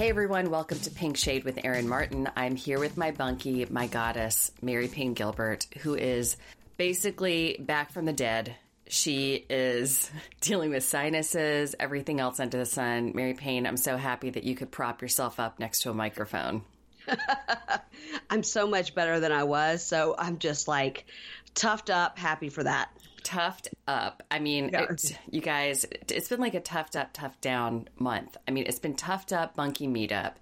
Hey everyone, welcome to Pink Shade with Erin Martin. I'm here with my bunkie, my goddess, Mary Payne Gilbert, who is basically back from the dead. She is dealing with sinuses, everything else under the sun. Mary Payne, I'm so happy that you could prop yourself up next to a microphone. I'm so much better than I was, so I'm just like toughed up, happy for that toughed up. I mean, yeah. it, you guys, it's been like a toughed up, tough down month. I mean, it's been toughed up, bunkie meetup.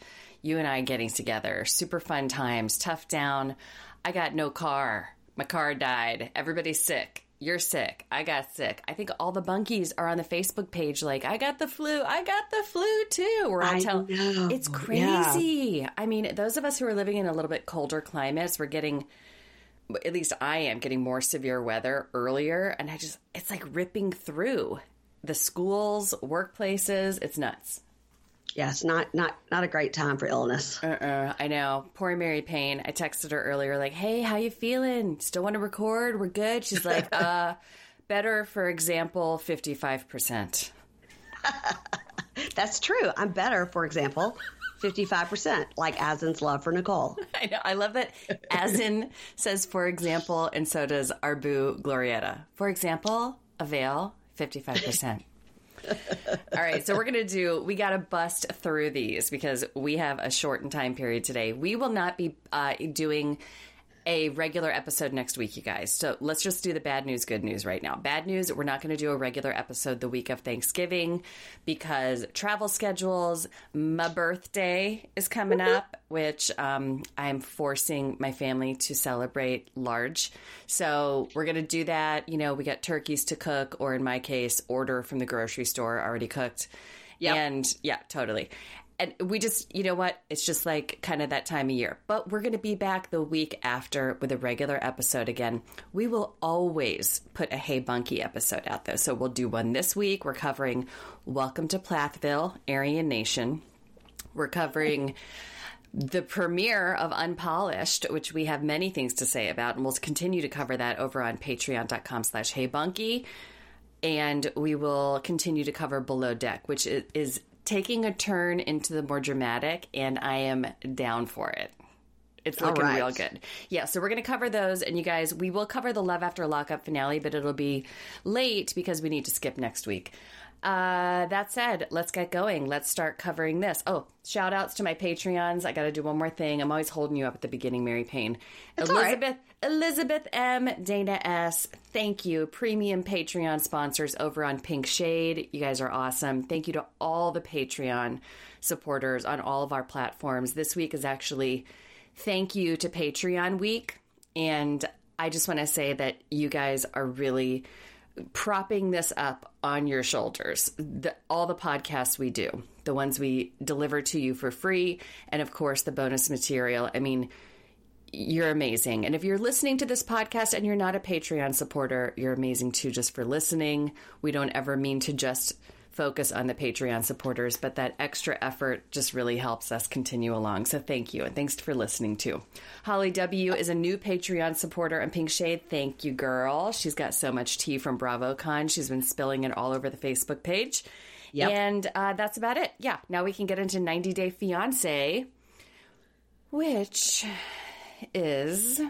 You and I getting together, super fun times. Tough down. I got no car. My car died. Everybody's sick. You're sick. I got sick. I think all the bunkies are on the Facebook page. Like, I got the flu. I got the flu too. We're all telling. It's crazy. Yeah. I mean, those of us who are living in a little bit colder climates, we're getting at least I am getting more severe weather earlier, and I just it's like ripping through the schools, workplaces. It's nuts. Yes, not not not a great time for illness. Uh-uh, I know. Poor Mary Payne. I texted her earlier, like, "Hey, how you feeling? Still want to record? We're good." She's like, "Uh, better. For example, fifty five percent." That's true. I'm better. For example. 55%, like Azan's love for Nicole. I know. I love that Azan says, for example, and so does our boo Glorietta. For example, avail 55%. All right, so we're going to do, we got to bust through these because we have a shortened time period today. We will not be uh, doing a regular episode next week, you guys. So let's just do the bad news, good news right now. Bad news, we're not going to do a regular episode the week of Thanksgiving because travel schedules, my birthday is coming up, which um, I'm forcing my family to celebrate large. So we're going to do that. You know, we got turkeys to cook, or in my case, order from the grocery store already cooked. Yep. And yeah, totally and we just, you know what? It's just like kind of that time of year. But we're going to be back the week after with a regular episode again. We will always put a Hey Bunkie episode out though. So we'll do one this week. We're covering Welcome to Plathville, Aryan Nation. We're covering the premiere of Unpolished, which we have many things to say about, and we'll continue to cover that over on patreon.com slash heybunkie. And we will continue to cover Below Deck, which is taking a turn into the more dramatic, and I am down for it. It's looking right. real good. Yeah, so we're going to cover those. And you guys, we will cover the Love After Lockup finale, but it'll be late because we need to skip next week. Uh, that said, let's get going. Let's start covering this. Oh, shout outs to my Patreons. I got to do one more thing. I'm always holding you up at the beginning, Mary Payne. It's Elizabeth, Elizabeth M, Dana S. Thank you. Premium Patreon sponsors over on Pink Shade. You guys are awesome. Thank you to all the Patreon supporters on all of our platforms. This week is actually thank you to Patreon week. And I just want to say that you guys are really propping this up on your shoulders. The, all the podcasts we do, the ones we deliver to you for free, and of course, the bonus material. I mean, you're amazing. And if you're listening to this podcast and you're not a Patreon supporter, you're amazing too, just for listening. We don't ever mean to just focus on the Patreon supporters, but that extra effort just really helps us continue along. So thank you. And thanks for listening too. Holly W is a new Patreon supporter on Pink Shade. Thank you, girl. She's got so much tea from BravoCon. She's been spilling it all over the Facebook page. Yep. And uh, that's about it. Yeah. Now we can get into 90 Day Fiance, which is,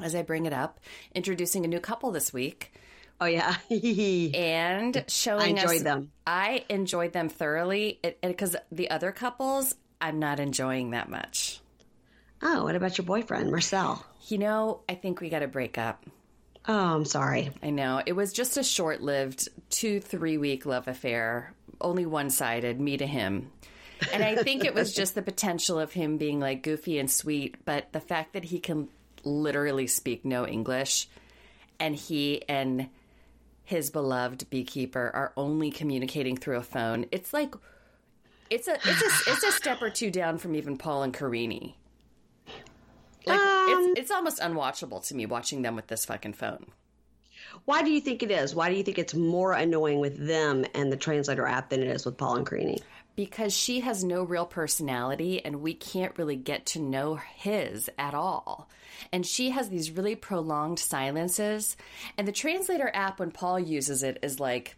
as I bring it up, introducing a new couple this week. Oh yeah, and showing. I enjoyed us, them. I enjoyed them thoroughly because the other couples, I'm not enjoying that much. Oh, what about your boyfriend, Marcel? You know, I think we got to break up. Oh, I'm sorry. I know it was just a short-lived two, three week love affair, only one-sided, me to him. And I think it was just the potential of him being like goofy and sweet, but the fact that he can literally speak no English and he and his beloved beekeeper are only communicating through a phone. It's like it's a it's a it's a step or two down from even Paul and Karine. Like um, it's it's almost unwatchable to me watching them with this fucking phone. Why do you think it is? Why do you think it's more annoying with them and the translator app than it is with Paul and Karine? Because she has no real personality and we can't really get to know his at all. And she has these really prolonged silences. And the translator app, when Paul uses it, is like,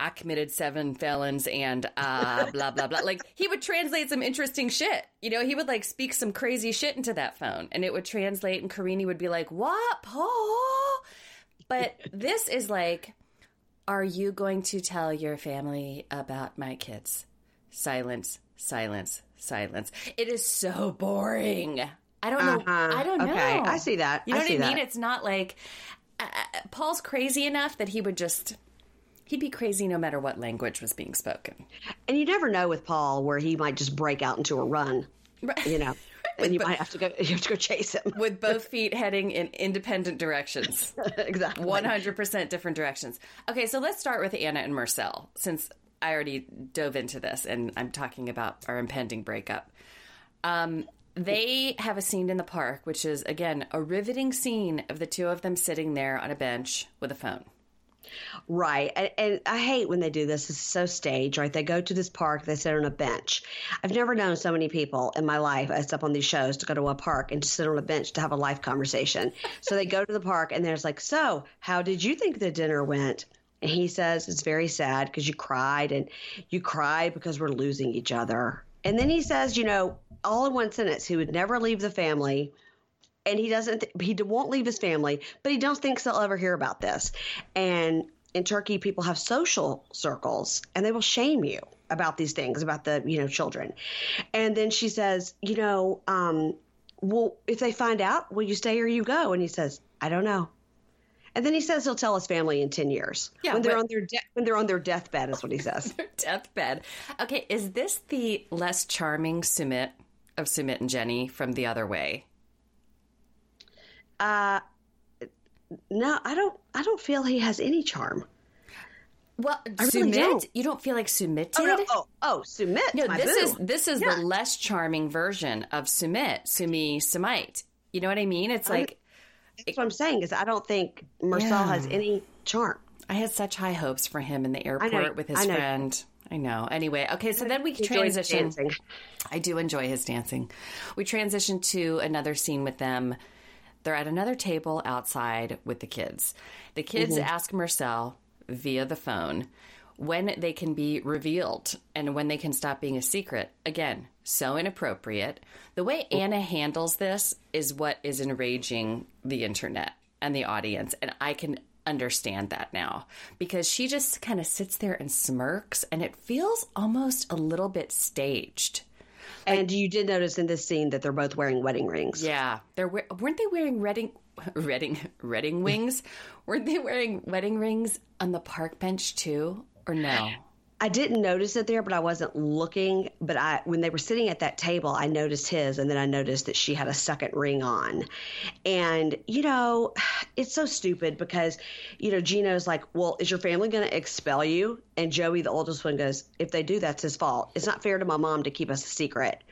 I committed seven felons and uh, blah blah blah. Like he would translate some interesting shit. You know, he would like speak some crazy shit into that phone, and it would translate. And Karine would be like, "What, Paul?" But this is like, "Are you going to tell your family about my kids?" Silence, silence, silence. It is so boring. I don't know. Uh-huh. I don't know. Okay, I see that. You know I what I mean? that. It's not like uh, Paul's crazy enough that he would just he'd be crazy no matter what language was being spoken. And you never know with Paul where he might just break out into a run. You know, and you might have to go. You have to go chase him. With both feet heading in independent directions. exactly. 100% different directions. Okay, so let's start with Anna and Marcel, since I already dove into this and I'm talking about our impending breakup. Um, they have a scene in the park, which is, again, a riveting scene of the two of them sitting there on a bench with a phone. Right. And, and I hate when they do this. It's so staged, right? They go to this park, they sit on a bench. I've never known so many people in my life, as up on these shows, to go to a park and sit on a bench to have a life conversation. so they go to the park and there's like, So, how did you think the dinner went? And he says, It's very sad because you cried and you cried because we're losing each other. And then he says, You know, all in one sentence, he would never leave the family and he doesn't he won't leave his family but he don't think they'll ever hear about this. And in turkey people have social circles and they will shame you about these things about the you know children. And then she says you know um well if they find out will you stay or you go? And he says i don't know. And then he says he'll tell his family in 10 years Yeah, when they're but- on their de- when they're on their deathbed is what he says. Their deathbed. Okay, is this the less charming Sumit of Sumit and Jenny from The Other Way? Uh no i don't i don't feel he has any charm Well, really Sumit, don't. you don't feel like Sumit oh did? no oh oh sumit No, this boo. is this is Yeah. the less charming version of Sumit, Sumi Sumite. You know what I mean? It's like That's what I'm saying is I don't think Marcel Yeah. has any charm. I had such high hopes for him in the airport with his I friend. I know. Anyway, okay, so then we transition. I do enjoy his dancing. We transition to another scene with them. They're at another table outside with the kids. The kids Mm-hmm. ask Marcel via the phone when they can be revealed and when they can stop being a secret. Again, so inappropriate. The way Anna handles this is what is enraging the internet and the audience. And I can understand that now because she just kind of sits there and smirks and it feels almost a little bit staged. And you did notice in this scene that they're both wearing wedding rings. Yeah, they're we- weren't they wearing wedding wedding wedding wings? weren't they wearing wedding rings on the park bench too, or no? I didn't notice it there, but I wasn't looking. But I, when they were sitting at that table, I noticed his, and then I noticed that she had a second ring on. And you know, it's so stupid because, you know, Gino's like, "Well, is your family going to expel you?" And Joey, the oldest one, goes, "If they do, that's his fault. It's not fair to my mom to keep us a secret."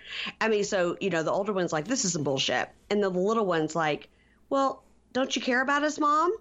I mean, so you know, the older one's like, "This is some bullshit," and the little one's like, "Well, don't you care about his mom?"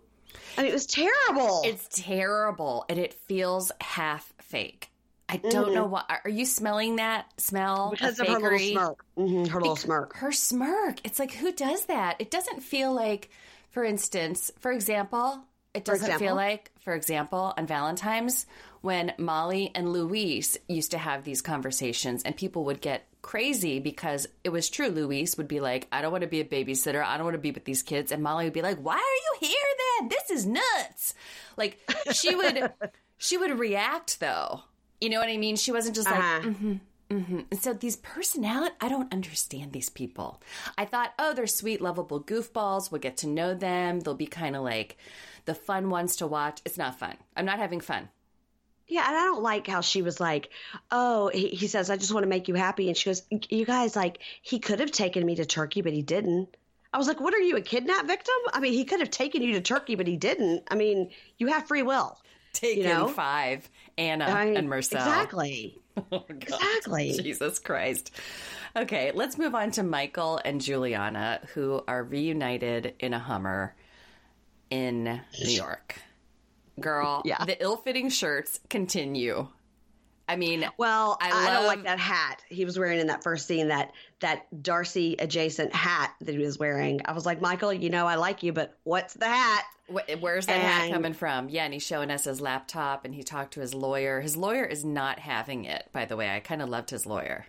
I mean, it was terrible. It's terrible, and it feels half fake. I don't know why. Are you smelling that smell? because of of her little smirk. hmm her little smirk. Her smirk. It's like who does that? It doesn't feel like, for instance, for example, it doesn't example? feel like, for example, on Valentine's when Molly and Luis used to have these conversations, and people would get crazy because it was true. Luis would be like, "I don't want to be a babysitter. I don't want to be with these kids," and Molly would be like, "Why are you here then? This is nuts." Like she would, she would react though. You know what I mean? She wasn't just like, Uh-huh. and so these personality, I don't understand these people. I thought, oh, they're sweet, lovable goofballs. We'll get to know them. They'll be kind of like the fun ones to watch. It's not fun. I'm not having fun. Yeah, and I don't like how she was like, "Oh," he, he says, "I just want to make you happy," and she goes, "You guys, like, he could have taken me to Turkey, but he didn't." I was like, "What are you, a kidnap victim?" I mean, he could have taken you to Turkey, but he didn't. I mean, you have free will. Taken know? five, Anna I and Marcel. Exactly. Oh, Exactly. Jesus Christ. Okay, let's move on to Michael and Juliana, who are reunited in a Hummer in New York. Girl, Yeah. the ill fitting shirts continue. I mean, well, I I, don't like that hat he was wearing in that first scene. That that Darcy adjacent hat that he was wearing. I was like, Michael, you know, I like you, but what's the hat? Where's that hat coming from? Yeah, and he's showing us his laptop, and he talked to his lawyer. His lawyer is not having it, by the way. I kind of loved his lawyer.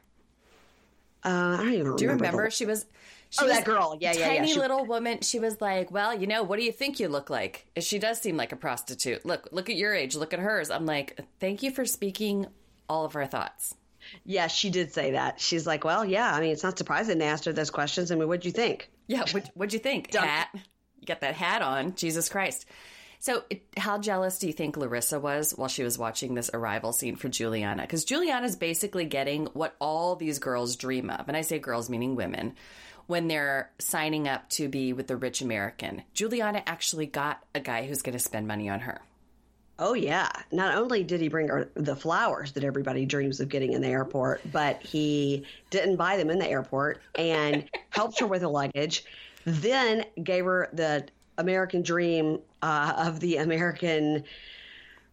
Uh, I don't even remember. Do you remember? the- She was. She Oh, was that girl. Yeah, yeah, yeah. tiny She- little woman. She was like, "Well, you know, what do you think you look like?" She does seem like a prostitute. Look, look at your age. Look at hers. I'm like, thank you for speaking all of our thoughts. Yeah, she did say that. She's like, well, yeah. I mean, it's not surprising they asked her those questions. I mean, what'd you think? Yeah, what, what'd you think? Hat. You got that hat on. Jesus Christ. So, it, how jealous do you think Larissa was while she was watching this arrival scene for Juliana? Because Juliana's basically getting what all these girls dream of. And I say girls, meaning women, when they're signing up to be with the rich American. Juliana actually got a guy who's going to spend money on her. Oh yeah. Not only did he bring her the flowers that everybody dreams of getting in the airport, but he didn't buy them in the airport and helped her with her luggage. Then gave her the American dream uh, of the American.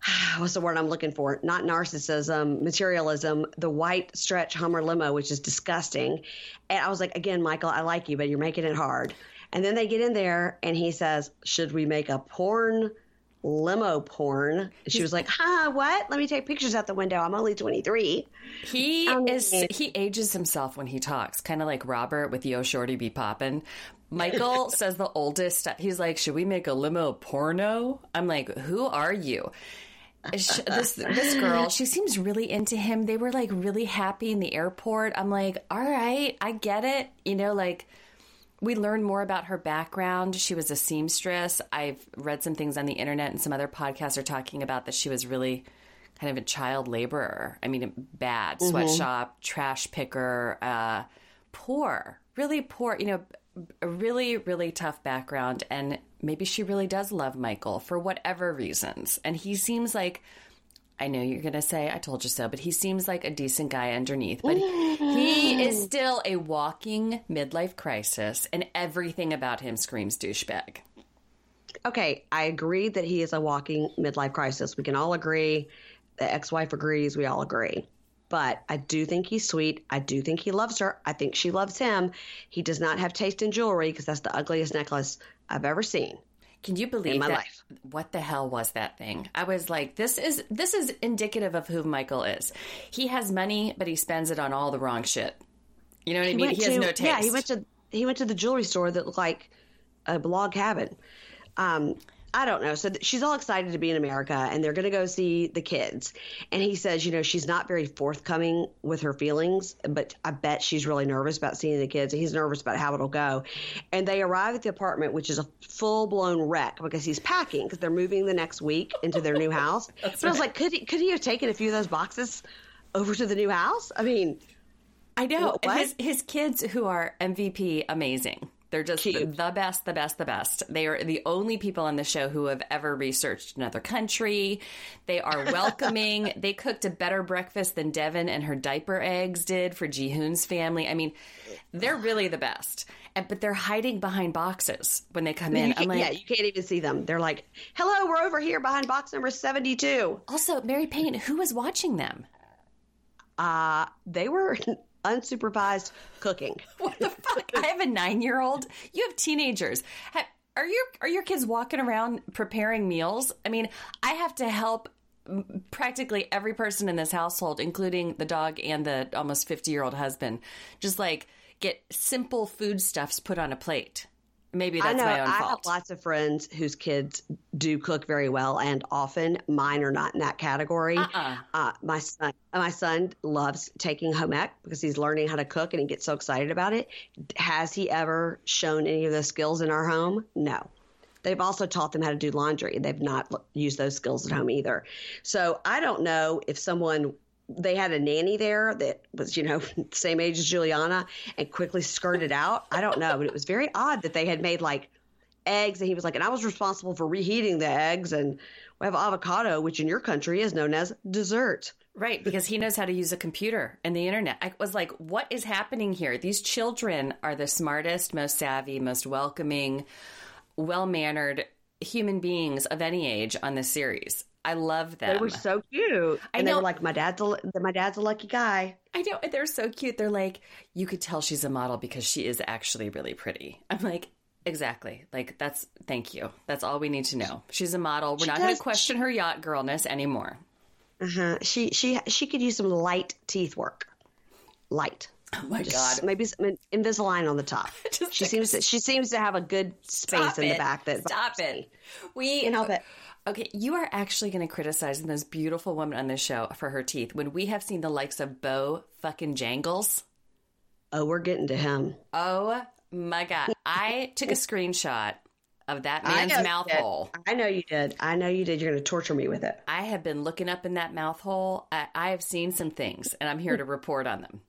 What's the word I'm looking for? Not narcissism, materialism, the white stretch Hummer limo, which is disgusting. And I was like, again, Michael, I like you, but you're making it hard. And then they get in there and he says, Should we make a porn limo porn? She was like, Huh, what? Let me take pictures out the window. I'm only 23. He Um, is he ages himself when he talks, kind of like Robert with Yo Shorty Be Poppin'. Michael says the oldest stuff. He's like, "Should we make a limo porno?" I'm like, "Who are you?" This this girl, she seems really into him. They were like really happy in the airport. I'm like, "All right, I get it." You know, like we learned more about her background. She was a seamstress. I've read some things on the internet and some other podcasts are talking about that she was really kind of a child laborer. I mean, a bad sweatshop, trash picker, uh, poor, really poor. You know, a really, really tough background. And maybe she really does love Michael for whatever reasons. And he seems like. I know you're going to say, I told you so, but he seems like a decent guy underneath. But he is mm. still a walking midlife crisis, and everything about him screams douchebag. Okay, I agree that he is a walking midlife crisis. We can all agree. The ex wife agrees. We all agree. But I do think he's sweet. I do think he loves her. I think she loves him. He does not have taste in jewelry because that's the ugliest necklace I've ever seen. Can you believe In my that? life. What the hell was that thing? I was like, this is this is indicative of who Michael is. He has money, but he spends it on all the wrong shit. You know what I mean? went He has no taste. Yeah, he went to he went to the jewelry store that looked like a log cabin. Um, I don't know. So th- she's all excited to be in America, and they're going to go see the kids. And he says, you know, she's not very forthcoming with her feelings, but I bet she's really nervous about seeing the kids. And he's nervous about how it'll go. And they arrive at the apartment, which is a full blown wreck because he's packing because they're moving the next week into their new house. but I was like, could he, could he have taken a few of those boxes over to the new house? I mean, I know. What? And his his kids who are MVP amazing. They're just Cute. the best, the best, the best. They are the only people on the show who have ever researched another country. They are welcoming. they cooked a better breakfast than Deavan and her diaper eggs did for Jihoon's family. I mean, they're really the best. And, but they're hiding behind boxes when they come in. I'm like, yeah, you can't even see them. They're like, "Hello, we're over here behind box number seventy-two. also, Mary Payne, who was watching them? Uh, they were unsupervised cooking. What the fuck? I have a nine year old. You have teenagers. Are your are your kids walking around preparing meals? I mean, I have to help practically every person in this household, including the dog and the almost fifty year old husband, just like get simple foodstuffs put on a plate. Maybe that's I know my own I have lots of friends whose kids do cook very well, and often mine are not in that category. Uh-uh. Uh, my son, my son loves taking home ec because he's learning how to cook and he gets so excited about it. Has he ever shown any of those skills in our home? No. They've also taught them how to do laundry. They've not l- used those skills at home either. So I don't know if someone they had a nanny there that was, you know, same age as Juliana and quickly skirted out. I don't know, but it was very odd that they had made like eggs and he was like, and I was responsible for reheating the eggs and we have avocado, which in your country is known as dessert. Right, because he knows how to use a computer and the internet. I was like, what is happening here? These children are the smartest, most savvy, most welcoming, well mannered human beings of any age on this series. I love them. They were so cute. I and they know- were like, my dad's a, my dad's a lucky guy. I know and they're so cute. They're like, you could tell she's a model because she is actually really pretty. I'm like, exactly. Like that's thank you. That's all we need to know. She's a model. We're She not going to question her yacht girlness anymore. Uh-huh. She she she could use some light teeth work. Light. Oh my Just god. maybe some Invisalign on the top. She seems to, she seems to have a good space Stop in the back. That Stop it. We Can't help it. Okay, you are actually going to criticize the most beautiful woman on this show for her teeth when we have seen the likes of Bo fucking Jangles. Oh, we're getting to him. Oh my god! I took a screenshot of that man's mouth hole. I know you did. I know you did. You're going to torture me with it. I have been looking up in that mouth hole. I, I have seen some things, and I'm here to report on them.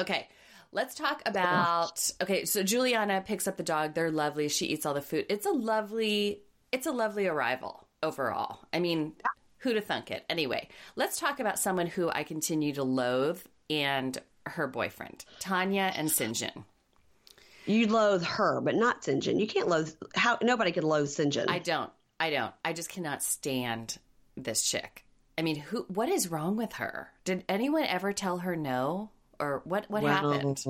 Okay, let's talk about. Okay, so Juliana picks up the dog. They're lovely. She eats all the food. It's a lovely. It's a lovely arrival overall. I mean, who to thunk it? Anyway, let's talk about someone who I continue to loathe and her boyfriend, Tania and Syngin. You loathe her, but not Syngin. You can't loathe how nobody could loathe Syngin. I don't. I don't. I just cannot stand this chick. I mean, who? What is wrong with her? Did anyone ever tell her no, or what? What happened?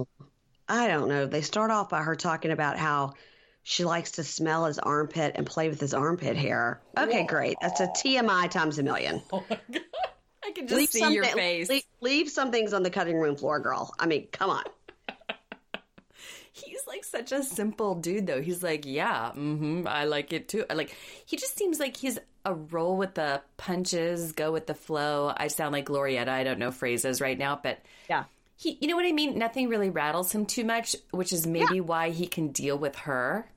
I don't know. They start off by her talking about how she likes to smell his armpit and play with his armpit hair. Okay, great. That's a TMI times a million. Oh my god! I can just see your face. Leave, leave some things on the cutting room floor, girl. I mean, come on. He's like such a simple dude, though. He's like, yeah, mm-hmm, I like it too. I Like, he just seems like he's a roll with the punches, go with the flow. I sound like Glorietta. I don't know phrases right now, but Yeah. he, you know what I mean. Nothing really rattles him too much, which is maybe why he can deal with her.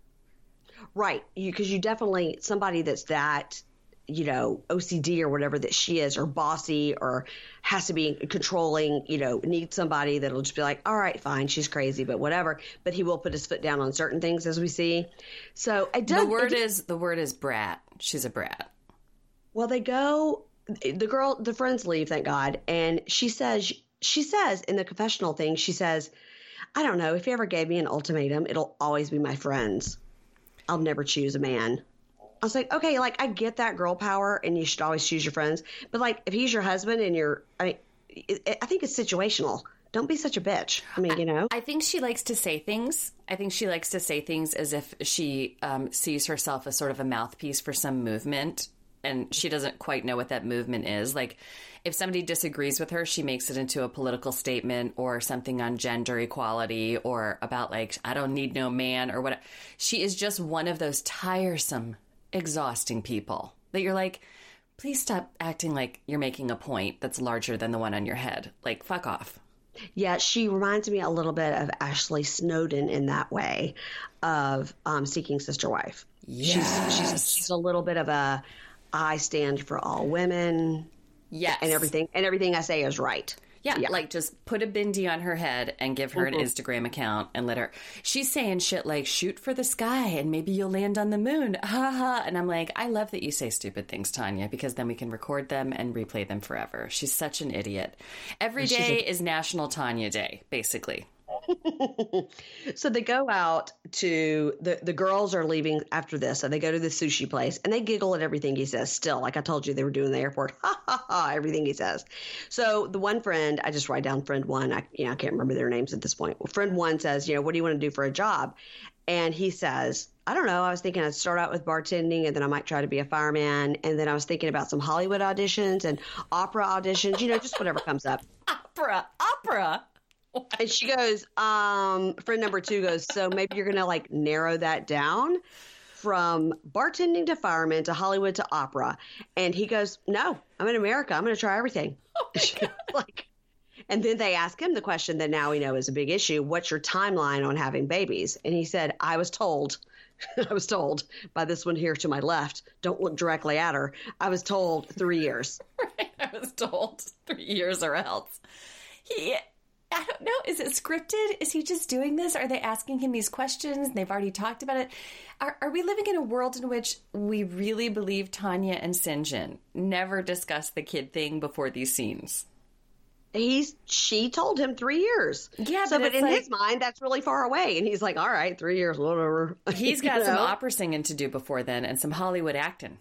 Right. Because you definitely somebody that's that, you know, OCD or whatever that she is, or bossy, or has to be controlling. You know, needs somebody that'll just be like, all right, fine, she's crazy, but whatever. But he will put his foot down on certain things, as we see. So it does. The word it- is the word is brat. She's a brat. Well, they go. The girl, the friends leave, thank God, and she says, she says in the confessional thing, she says, I don't know if you ever gave me an ultimatum, it'll always be my friends. I'll never choose a man. I was like, okay, like I get that girl power, and you should always choose your friends, but like if he's your husband and you're, I mean, it, I think it's situational. Don't be such a bitch. I mean, you know. I think she likes to say things. I think she likes to say things as if she um, sees herself as sort of a mouthpiece for some movement, and she doesn't quite know what that movement is. Like, if somebody disagrees with her, she makes it into a political statement or something on gender equality or about, like, I don't need no man or what. She is just one of those tiresome, exhausting people that you're like, please stop acting like you're making a point that's larger than the one on your head. Like, fuck off. Yeah, she reminds me a little bit of Ashley Snowden in that way, of um, Seeking Sister Wife. She's, she's she's a little bit of a I stand for all women Yes. and everything and everything I say is right. Yeah, Yeah. like just put a bindi on her head and give her an mm-hmm. Instagram account and let her. She's saying shit like "shoot for the sky" and maybe you'll land on the moon. Ha ha! And I'm like, I love that you say stupid things, Tania, because then we can record them and replay them forever. She's such an idiot. Every day is National Tania Day, basically. So they go out to the the girls are leaving after this, so they go to the sushi place and they giggle at everything he says. Still, like I told you, they were doing the airport. Ha ha ha! Everything he says. So the one friend, I just write down friend one. I you know I can't remember their names at this point. Well, friend one says, you know, what do you want to do for a job? And he says, I don't know. I was thinking I'd start out with bartending and then I might try to be a fireman. And then I was thinking about some Hollywood auditions and opera auditions, you know, just whatever comes up. Opera, opera. And she goes, um, friend number two goes, so maybe you're going to like narrow that down from bartending to fireman to Hollywood to opera. And he goes, no, I'm in America. I'm going to try everything. like, and then they ask him the question that now we know is a big issue. What's your timeline on having babies? And he said, I was told, I was told by this one here to my left, don't look directly at her. I was told three years. I was told three years or else. He, I don't know. Is it scripted? Is he just doing this? Are they asking him these questions? They've already talked about it. Are, are we living in a world in which we really believe Tania and Syngin never discuss the kid thing before these scenes? he's she told him three years. Yeah, so but but, in like- his mind that's really far away, and he's like, "All right, three years, whatever." He's got some know? opera singing to do before then and some Hollywood acting.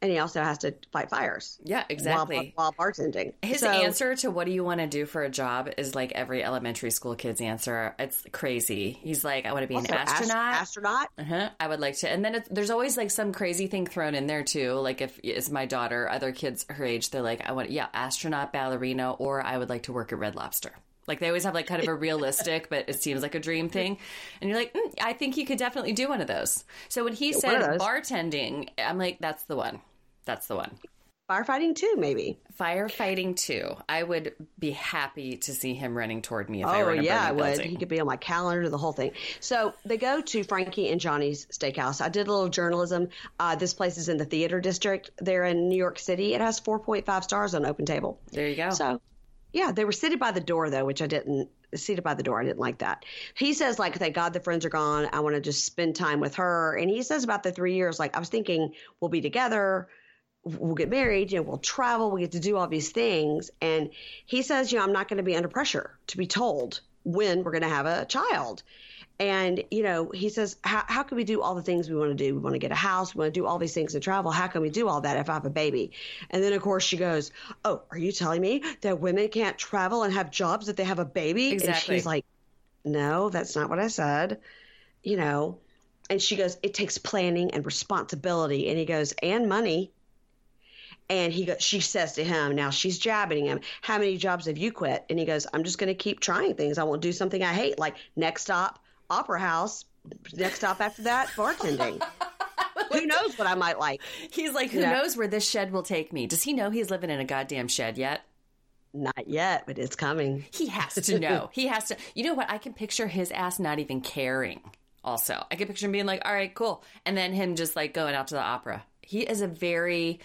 And he also has to fight fires. Yeah, exactly. While, while bartending. His So- answer to what do you want to do for a job is like every elementary school kid's answer. It's crazy. He's like, I want to be an ast- astronaut. astronaut. Uh-huh. I would like to. And then it's, there's always like some crazy thing thrown in there too. Like if it's my daughter, other kids her age, they're like, I want, yeah, astronaut, ballerina, or I would like to work at Red Lobster. Like they always have like kind of a realistic, but it seems like a dream thing. And you're like, mm, I think you could definitely do one of those. So when he one said bartending, I'm like, that's the one. That's the one. Firefighting too, maybe. Firefighting too. I would be happy to see him running toward me if I Oh were in a yeah, I would. building. He could be on my calendar, the whole thing. So they go to Frankie and Johnny's Steakhouse. I did a little journalism. Uh, this place is in the theater district there in New York City. It has 4.5 stars on Open Table. There you go. So, yeah, they were seated by the door though, which I didn't. Seated by the door, I didn't like that. He says like, "Thank God the friends are gone. I want to just spend time with her." And he says about the three years, like I was thinking we'll be together, we'll get married, you know, we'll travel, we'll get to do all these things. And he says, you know, I'm not going to be under pressure to be told when we're going to have a child. And, you know, he says, how, how can we do all the things we want to do? We want to get a house. We want to do all these things and travel. How can we do all that if I have a baby? And then, of course, she goes, Oh, are you telling me that women can't travel and have jobs if they have a baby? Exactly. And she's like, No, that's not what I said. You know, and she goes, It takes planning and responsibility. And he goes, And money. And he goes, she says to him, now she's jabbing him, how many jobs have you quit? And he goes, I'm just going to keep trying things. I won't do something I hate, like next stop, opera house. Next stop after that, bartending. Who knows what I might like? He's like, who knows where this shed will take me? Does he know he's living in a goddamn shed yet? Not yet, but it's coming. He has to know. he has to. You know what? I can picture his ass not even caring. Also, I can picture him being like, "All right, cool," and then him just like going out to the opera. He is a very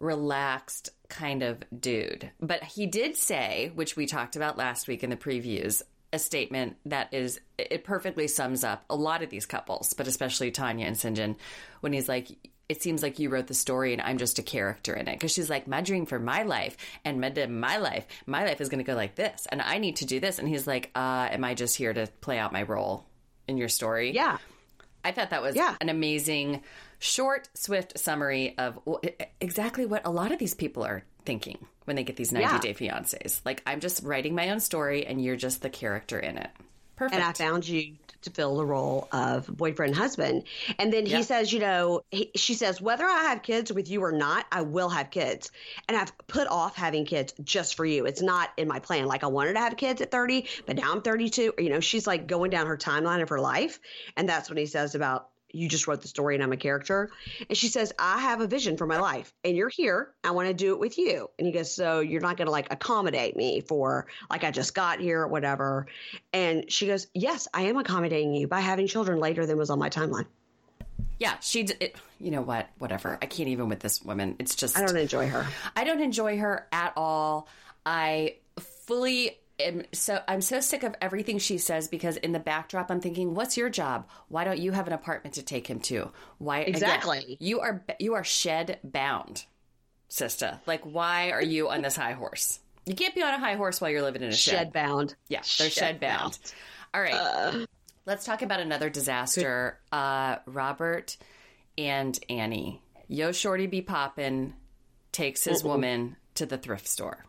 relaxed kind of dude. But he did say, which we talked about last week in the previews, a statement that is it perfectly sums up a lot of these couples, but especially Tania and Syngin, when he's like. It seems like you wrote the story and I'm just a character in it. Because she's like, my dream for my life and my, my life, my life is going to go like this. And I need to do this. And he's like, uh, am I just here to play out my role in your story? Yeah. I thought that was Yeah. an amazing, short, swift summary of exactly what a lot of these people are thinking when they get these 90 Yeah. day fiancés. Like, I'm just writing my own story and you're just the character in it. Perfect. and I found you to fill the role of boyfriend husband. And then he Yeah. says, you know, he, she says, whether I have kids with you or not, I will have kids. And I've put off having kids just for you. It's not in my plan. Like I wanted to have kids at 30, but now I'm 32. You know, she's like going down her timeline of her life. And that's when he says about, you just wrote the story and I'm a character. And she says, I have a vision for my life and you're here. I want to do it with you. And he goes, So you're not going to like accommodate me for like I just got here or whatever. And she goes, Yes, I am accommodating you by having children later than was on my timeline. yeah, she, it, you know what? Whatever. I can't even with this woman. It's just, I don't enjoy her. I don't enjoy her at all. I fully am so I'm so sick of everything she says because in the backdrop I'm thinking, "What's your job? Why don't you have an apartment to take him to? Why again, Exactly. you are you are shed bound, sister. Like why are you on this high horse? You can't be on a high horse while you're living in a shed. Shed bound. Yeah, they're shed, bound. All right. Uh. Let's talk about another disaster. Uh, Robert and Anny. Yo Shorty be poppin' takes his woman to the thrift store.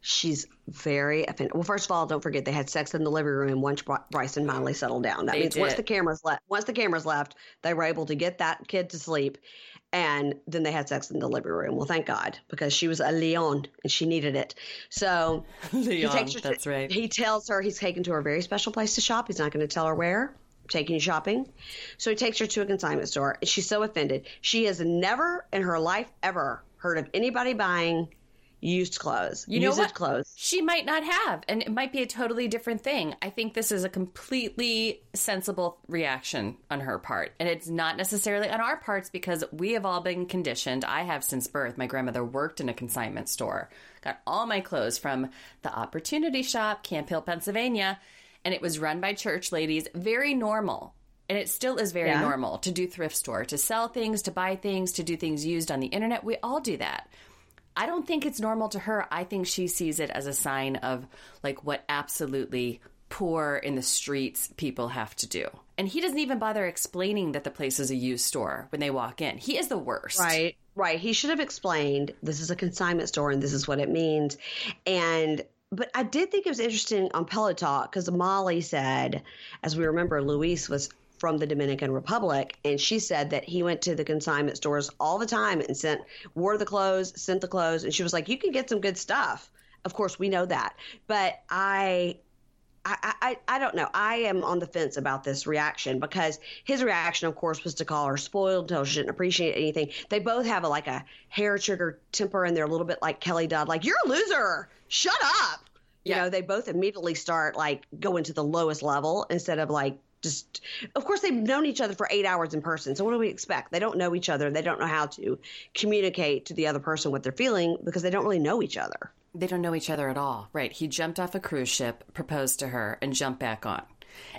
She's very offended. Well, first of all, don't forget they had sex in the living room once Bry- Bryson finally settled down. That They means once the cameras left, once the cameras left, they were able to get that kid to sleep, and then they had sex in the living room. Well, thank God because she was a Leon and she needed it. So he Leon, takes her. To, that's right. He tells her he's taken to a very special place to shop. He's not going to tell her where. Taking you shopping, so he takes her to a consignment store. And she's so offended. She has never in her life ever heard of anybody buying used clothes. You know used what? clothes. She might not have, and it might be a totally different thing. I think this is a completely sensible reaction on her part. And it's not necessarily on our parts because we have all been conditioned. I have since birth. My grandmother worked in a consignment store, got all my clothes from the Opportunity Shop, Camp Hill, Pennsylvania, and it was run by church ladies. Very normal. And it still is very Yeah. normal to do thrift store, to sell things, to buy things, to do things used on the internet. We all do that. I don't think it's normal to her. I think she sees it as a sign of like what absolutely poor in the streets people have to do. And he doesn't even bother explaining that the place is a used store when they walk in. He is the worst. Right. Right. He should have explained this is a consignment store and this is what it means. And but I did think it was interesting on Pillow Talk because Molly said, as we remember, Luis was from the Dominican Republic, and she said that he went to the consignment stores all the time and sent wore the clothes, sent the clothes, and she was like, "You can get some good stuff." Of course, we know that, but I I, I, I don't know. I am on the fence about this reaction because his reaction, of course, was to call her spoiled, tell her she didn't appreciate anything. They both have a, like a hair trigger temper, and they're a little bit like Kelly Dodd, like you're a loser. Shut up. You yeah. know, they both immediately start like going to the lowest level instead of like just. Of course, they've known each other for eight hours in person. So what do we expect? They don't know each other. They don't know how to communicate to the other person what they're feeling because they don't really know each other. They don't know each other at all. Right. He jumped off a cruise ship, proposed to her, and jumped back on.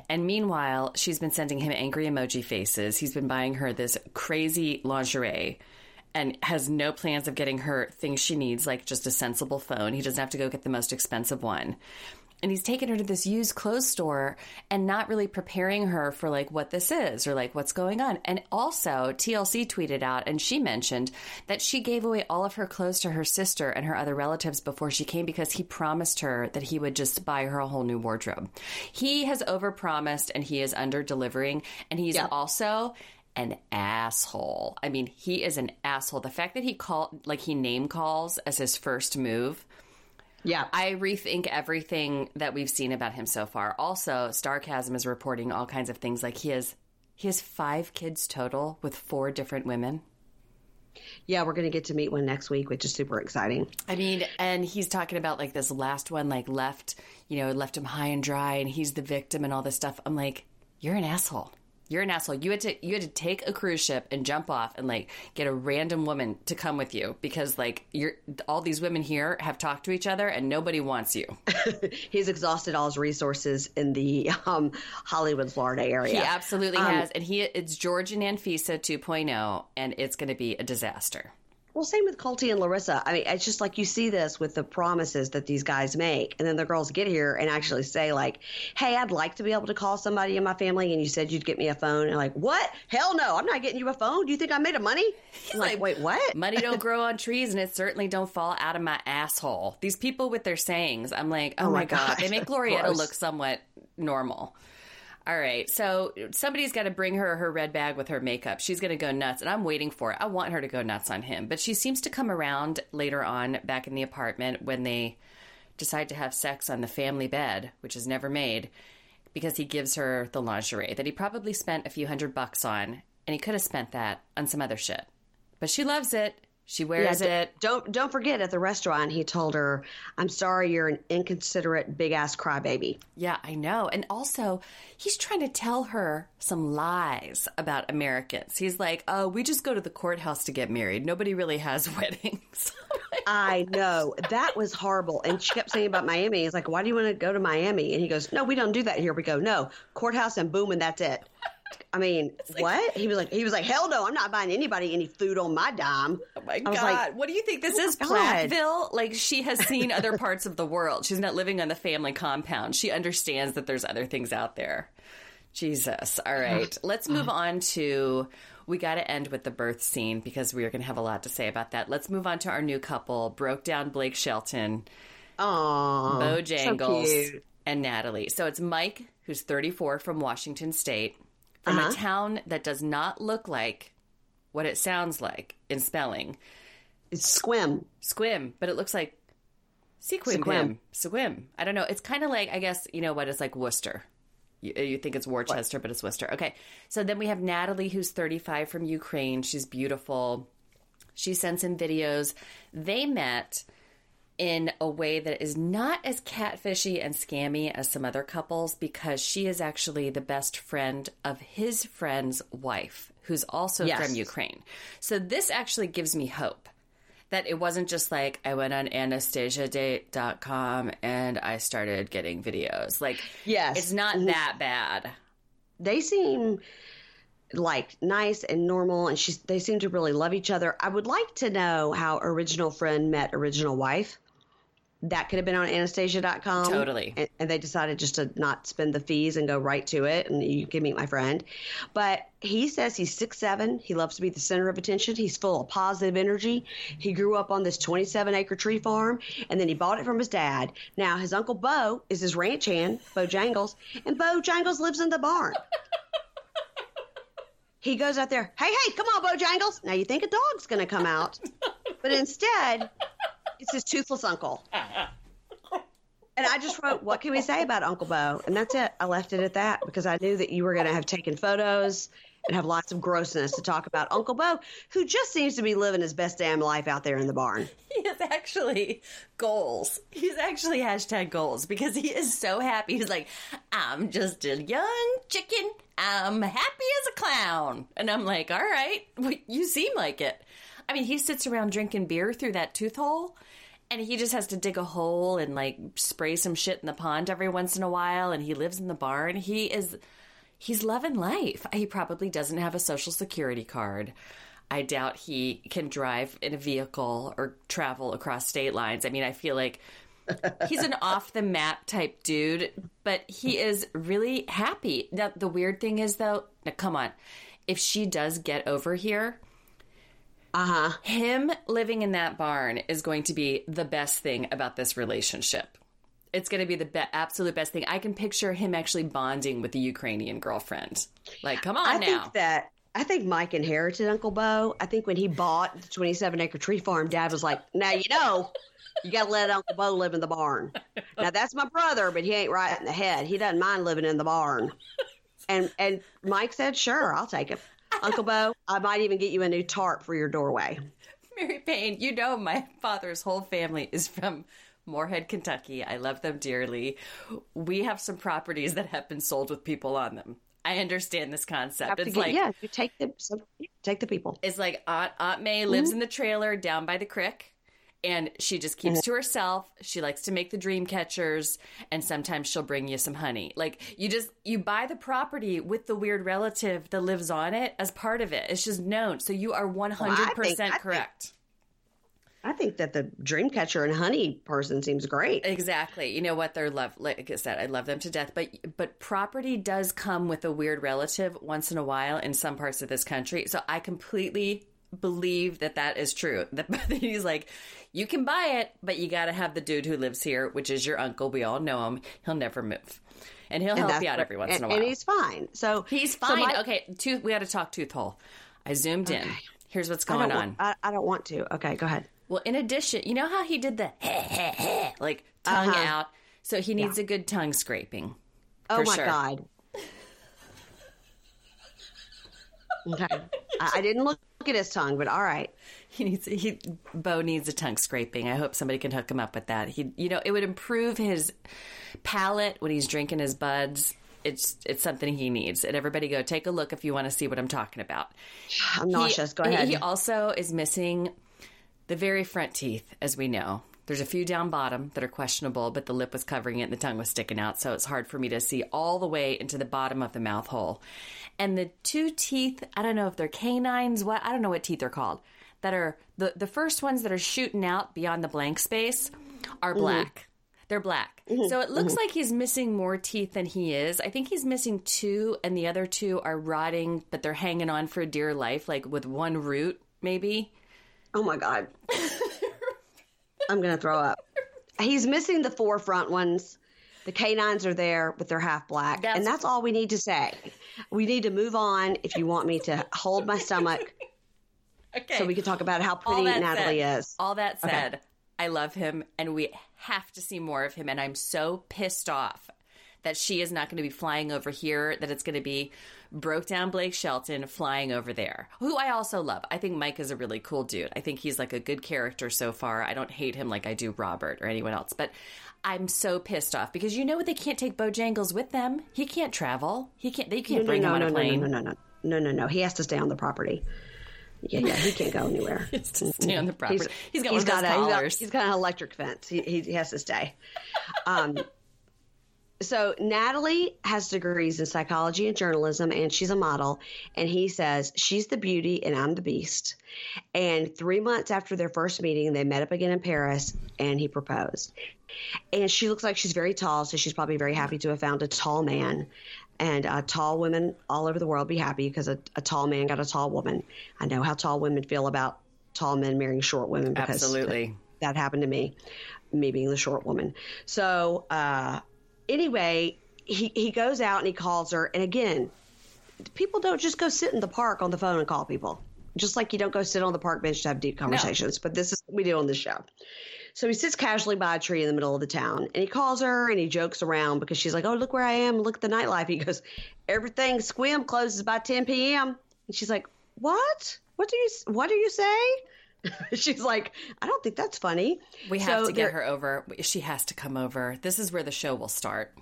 And meanwhile, she's been sending him angry emoji faces. He's been buying her this crazy lingerie and has no plans of getting her things she needs, like just a sensible phone. He doesn't have to go get the most expensive one and he's taken her to this used clothes store and not really preparing her for like what this is or like what's going on. And also, TLC tweeted out and she mentioned that she gave away all of her clothes to her sister and her other relatives before she came because he promised her that he would just buy her a whole new wardrobe. He has overpromised and he is under delivering, and he's also an asshole. I mean, he is an asshole. The fact that he called like he name calls as his first move yeah. I rethink everything that we've seen about him so far. Also, Starcasm is reporting all kinds of things like he has he has 5 kids total with four different women. Yeah, we're going to get to meet one next week, which is super exciting. I mean, and he's talking about like this last one like left, you know, left him high and dry and he's the victim and all this stuff. I'm like, you're an asshole. You're an asshole. You had to you had to take a cruise ship and jump off and like get a random woman to come with you because like you're all these women here have talked to each other and nobody wants you. He's exhausted all his resources in the um, Hollywood, Florida area. He absolutely um, has, and he it's George and Anfisa 2.0, and it's going to be a disaster. Well, same with Colty and Larissa. I mean, it's just like you see this with the promises that these guys make, and then the girls get here and actually say like, "Hey, I'd like to be able to call somebody in my family," and you said you'd get me a phone, and like, "What? Hell no! I'm not getting you a phone. Do you think I made a money?" I'm like, like, wait, what? Money don't grow on trees, and it certainly don't fall out of my asshole. These people with their sayings, I'm like, oh, oh my god, they make Glorietta look somewhat normal. All right. So somebody's got to bring her her red bag with her makeup. She's going to go nuts, and I'm waiting for it. I want her to go nuts on him. But she seems to come around later on back in the apartment when they decide to have sex on the family bed, which is never made, because he gives her the lingerie that he probably spent a few hundred bucks on, and he could have spent that on some other shit. But she loves it. She wears yeah, it. Don't don't forget at the restaurant he told her, "I'm sorry, you're an inconsiderate big ass crybaby." Yeah, I know. And also, he's trying to tell her some lies about Americans. He's like, "Oh, we just go to the courthouse to get married. Nobody really has weddings." I know that was horrible. And she kept saying about Miami. He's like, "Why do you want to go to Miami?" And he goes, "No, we don't do that here. We go no courthouse and boom, and that's it." I mean, like, what? He was like, he was like, hell no, I'm not buying anybody any food on my dime. Oh my god! Like, what do you think this oh is, Plathville? Like she has seen other parts of the world. She's not living on the family compound. She understands that there's other things out there. Jesus. All right, let's move on to. We got to end with the birth scene because we are going to have a lot to say about that. Let's move on to our new couple, broke down Blake Shelton, Aww, Bojangles, so and Natalie. So it's Mike, who's 34 from Washington State from uh-huh. a town that does not look like what it sounds like in spelling. It's squim. Squim, but it looks like Sequim. Squim. Squim. I don't know. It's kind of like, I guess, you know what? It's like Worcester. You, you think it's Worcester, what? but it's Worcester. Okay. So then we have Natalie, who's 35 from Ukraine. She's beautiful. She sends him videos. They met in a way that is not as catfishy and scammy as some other couples because she is actually the best friend of his friend's wife, who's also yes. from Ukraine. So this actually gives me hope that it wasn't just like I went on anastasiadate.com and I started getting videos. Like, yes, it's not mm-hmm. that bad. They seem like nice and normal and she's they seem to really love each other. I would like to know how original friend met original wife that could have been on Anastasia.com. Totally. And, and, they decided just to not spend the fees and go right to it. And you can meet my friend. But he says he's six seven. He loves to be the center of attention. He's full of positive energy. He grew up on this 27 acre tree farm and then he bought it from his dad. Now, his uncle Bo is his ranch hand, Bo Jangles, and Bo Jangles lives in the barn. he goes out there, hey, hey, come on, Bo Jangles. Now, you think a dog's going to come out, but instead, it's his toothless uncle. And I just wrote, What can we say about Uncle Bo? And that's it. I left it at that because I knew that you were going to have taken photos and have lots of grossness to talk about Uncle Bo, who just seems to be living his best damn life out there in the barn. He has actually goals. He's actually hashtag goals because he is so happy. He's like, I'm just a young chicken. I'm happy as a clown. And I'm like, all right, you seem like it. I mean, he sits around drinking beer through that tooth hole and he just has to dig a hole and like spray some shit in the pond every once in a while and he lives in the barn. He is he's loving life. He probably doesn't have a social security card. I doubt he can drive in a vehicle or travel across state lines. I mean, I feel like he's an off the map type dude, but he is really happy. Now, the weird thing is, though, now come on, if she does get over here, uh huh. Him living in that barn is going to be the best thing about this relationship. It's going to be the be- absolute best thing. I can picture him actually bonding with the Ukrainian girlfriend. Like, come on I now. think that I think Mike inherited Uncle Bo. I think when he bought the 27 acre tree farm, Dad was like, "Now you know, you got to let Uncle Bo live in the barn." Now that's my brother, but he ain't right in the head. He doesn't mind living in the barn. And and Mike said, "Sure, I'll take him." Uncle Bo, I might even get you a new tarp for your doorway. Mary Payne, you know my father's whole family is from Morehead, Kentucky. I love them dearly. We have some properties that have been sold with people on them. I understand this concept. It's get, like yeah, you take the so, take the people. It's like Aunt Aunt May lives mm-hmm. in the trailer down by the creek and she just keeps mm-hmm. to herself. She likes to make the dream catchers, and sometimes she'll bring you some honey. Like you just you buy the property with the weird relative that lives on it as part of it. It's just known, so you are one hundred percent correct. I think that the dream catcher and honey person seems great. Exactly. You know what? They're love. Like I said, I love them to death. But but property does come with a weird relative once in a while in some parts of this country. So I completely believe that that is true. That he's like, you can buy it, but you got to have the dude who lives here, which is your uncle. We all know him. He'll never move. And he'll and help you out every once and, in a while. And he's fine. So he's fine. So my, okay, tooth, we got to talk tooth hole. I zoomed okay. in. Here's what's going I on. I, I, don't want to. Okay, go ahead. Well, in addition, you know how he did the like tongue uh-huh. out? So he needs yeah. a good tongue scraping. Oh my sure. God. okay. I, I didn't look at his tongue, but all right. He needs he Bo needs a tongue scraping. I hope somebody can hook him up with that. He you know, it would improve his palate when he's drinking his buds. It's it's something he needs. And everybody go take a look if you want to see what I'm talking about. I'm nauseous. He, go ahead. He also is missing the very front teeth, as we know. There's a few down bottom that are questionable, but the lip was covering it and the tongue was sticking out, so it's hard for me to see all the way into the bottom of the mouth hole. And the two teeth, I don't know if they're canines, what I don't know what teeth they're called, that are the the first ones that are shooting out beyond the blank space are mm-hmm. black. Mm-hmm. They're black. Mm-hmm. So it looks mm-hmm. like he's missing more teeth than he is. I think he's missing two, and the other two are rotting, but they're hanging on for dear life, like with one root, maybe. Oh my God. I'm going to throw up. He's missing the four front ones. The canines are there, but they're half black. That's, and that's all we need to say. We need to move on if you want me to hold my stomach. Okay. So we can talk about how pretty Natalie said, is. All that said, okay. I love him and we have to see more of him. And I'm so pissed off that she is not going to be flying over here, that it's going to be broke down Blake Shelton flying over there, who I also love. I think Mike is a really cool dude. I think he's like a good character so far. I don't hate him like I do Robert or anyone else, but I'm so pissed off because you know what they can't take Bojangles with them. He can't travel. He can't. They can't no, bring no, him no, on a plane. No, no, no, no, no, no, no. He has to stay on the property. Yeah, yeah, he can't go anywhere. he has to stay on the property. He's, he's got he's got, a, he's got, he's got an electric fence. He, he, he has to stay. Um, so Natalie has degrees in psychology and journalism, and she's a model. And he says she's the beauty and I'm the beast. And three months after their first meeting, they met up again in Paris, and he proposed. And she looks like she's very tall, so she's probably very happy to have found a tall man. And uh, tall women all over the world be happy because a, a tall man got a tall woman. I know how tall women feel about tall men marrying short women because Absolutely. that, that happened to me, me being the short woman. So uh, anyway, he he goes out and he calls her, and again, people don't just go sit in the park on the phone and call people. Just like you don't go sit on the park bench to have deep conversations, but this is what we do on this show. So he sits casually by a tree in the middle of the town and he calls her and he jokes around because she's like, Oh, look where I am. Look at the nightlife. He goes, Everything Sequim closes by 10 p.m. And she's like, What? What do you, what do you say? she's like, I don't think that's funny. We have So to get her over. She has to come over. This is where the show will start.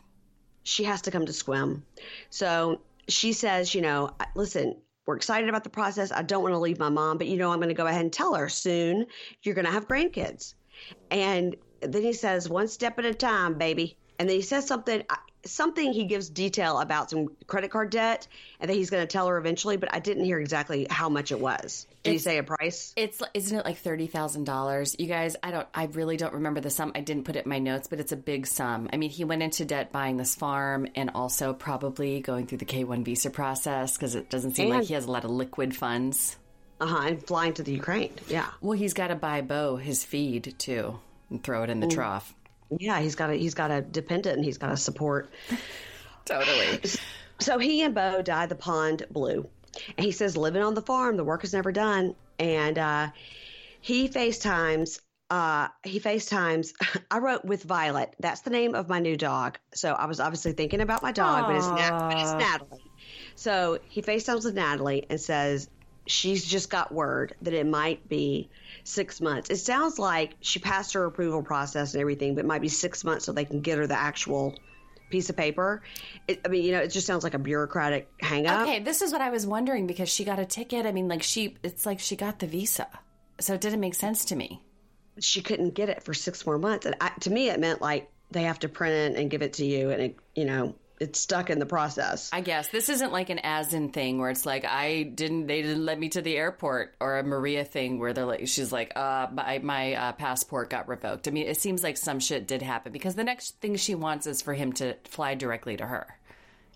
she has to come to Sequim. So she says, you know, listen, we're excited about the process. I don't want to leave my mom, but you know, I'm going to go ahead and tell her soon you're going to have grandkids. And then he says, one step at a time, baby. And then he says something, I- something he gives detail about some credit card debt and that he's going to tell her eventually, but I didn't hear exactly how much it was. Did he say a price? It's isn't it like thirty thousand dollars? You guys, I don't, I really don't remember the sum. I didn't put it in my notes, but it's a big sum. I mean, he went into debt buying this farm and also probably going through the K one visa process because it doesn't seem like he has a lot of liquid funds. Uh huh. And flying to the Ukraine. Yeah. Well, he's got to buy Bo his feed too and throw it in the trough. Yeah. He's got a, he's got a dependent and he's got a support. Totally. So he and Bo dyed the pond blue. And he says, living on the farm, the work is never done. And uh, he FaceTimes, uh, he FaceTimes, I wrote with Violet. That's the name of my new dog. So I was obviously thinking about my dog, but it's, Nat- but it's Natalie. So he FaceTimes with Natalie and says, she's just got word that it might be six months. It sounds like she passed her approval process and everything, but it might be six months so they can get her the actual piece of paper. It, I mean, you know, it just sounds like a bureaucratic hang up. Okay, this is what I was wondering because she got a ticket. I mean, like she, it's like she got the visa, so it didn't make sense to me. She couldn't get it for six more months. And I, to me, it meant like they have to print it and give it to you. And, it, you know, it's stuck in the process. I guess this isn't like an as in thing where it's like I didn't they didn't let me to the airport or a Maria thing where they're like she's like uh my my uh, passport got revoked. I mean it seems like some shit did happen because the next thing she wants is for him to fly directly to her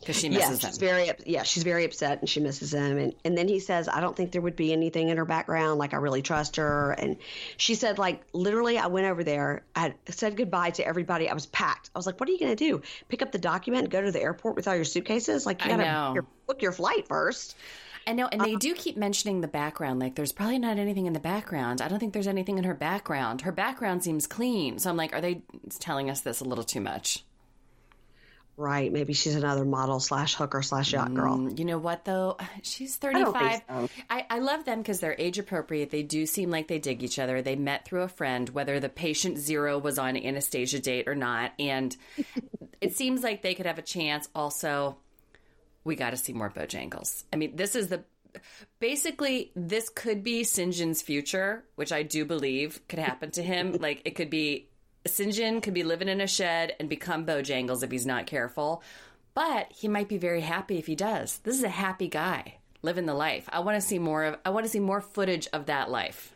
because she yeah, misses she's him. very yeah, she's very upset and she misses him. And and then he says, I don't think there would be anything in her background. Like I really trust her. And she said, like literally, I went over there. I said goodbye to everybody. I was packed. I was like, what are you going to do? Pick up the document and go to the airport with all your suitcases? Like you got know. to book your, book your flight first. I know, and they um, do keep mentioning the background. Like, there's probably not anything in the background. I don't think there's anything in her background. Her background seems clean. So I'm like, are they telling us this a little too much? Right. Maybe she's another model slash hooker slash yacht girl. Mm, You know what though? She's 35. think so. I, I love them because they're age appropriate. They do seem like they dig each other. They met through a friend, whether the patient zero was on Anastasia date or not. And it seems like they could have a chance. Also, we got to see more Bojangles. I mean, this is the basically this could be Syngin's future, which I do believe could happen to him. like it could be Syngin could be living in a shed and become Bojangles if he's not careful. But he might be very happy if he does. This is a happy guy living the life. I want to see more of I want to see more footage of that life.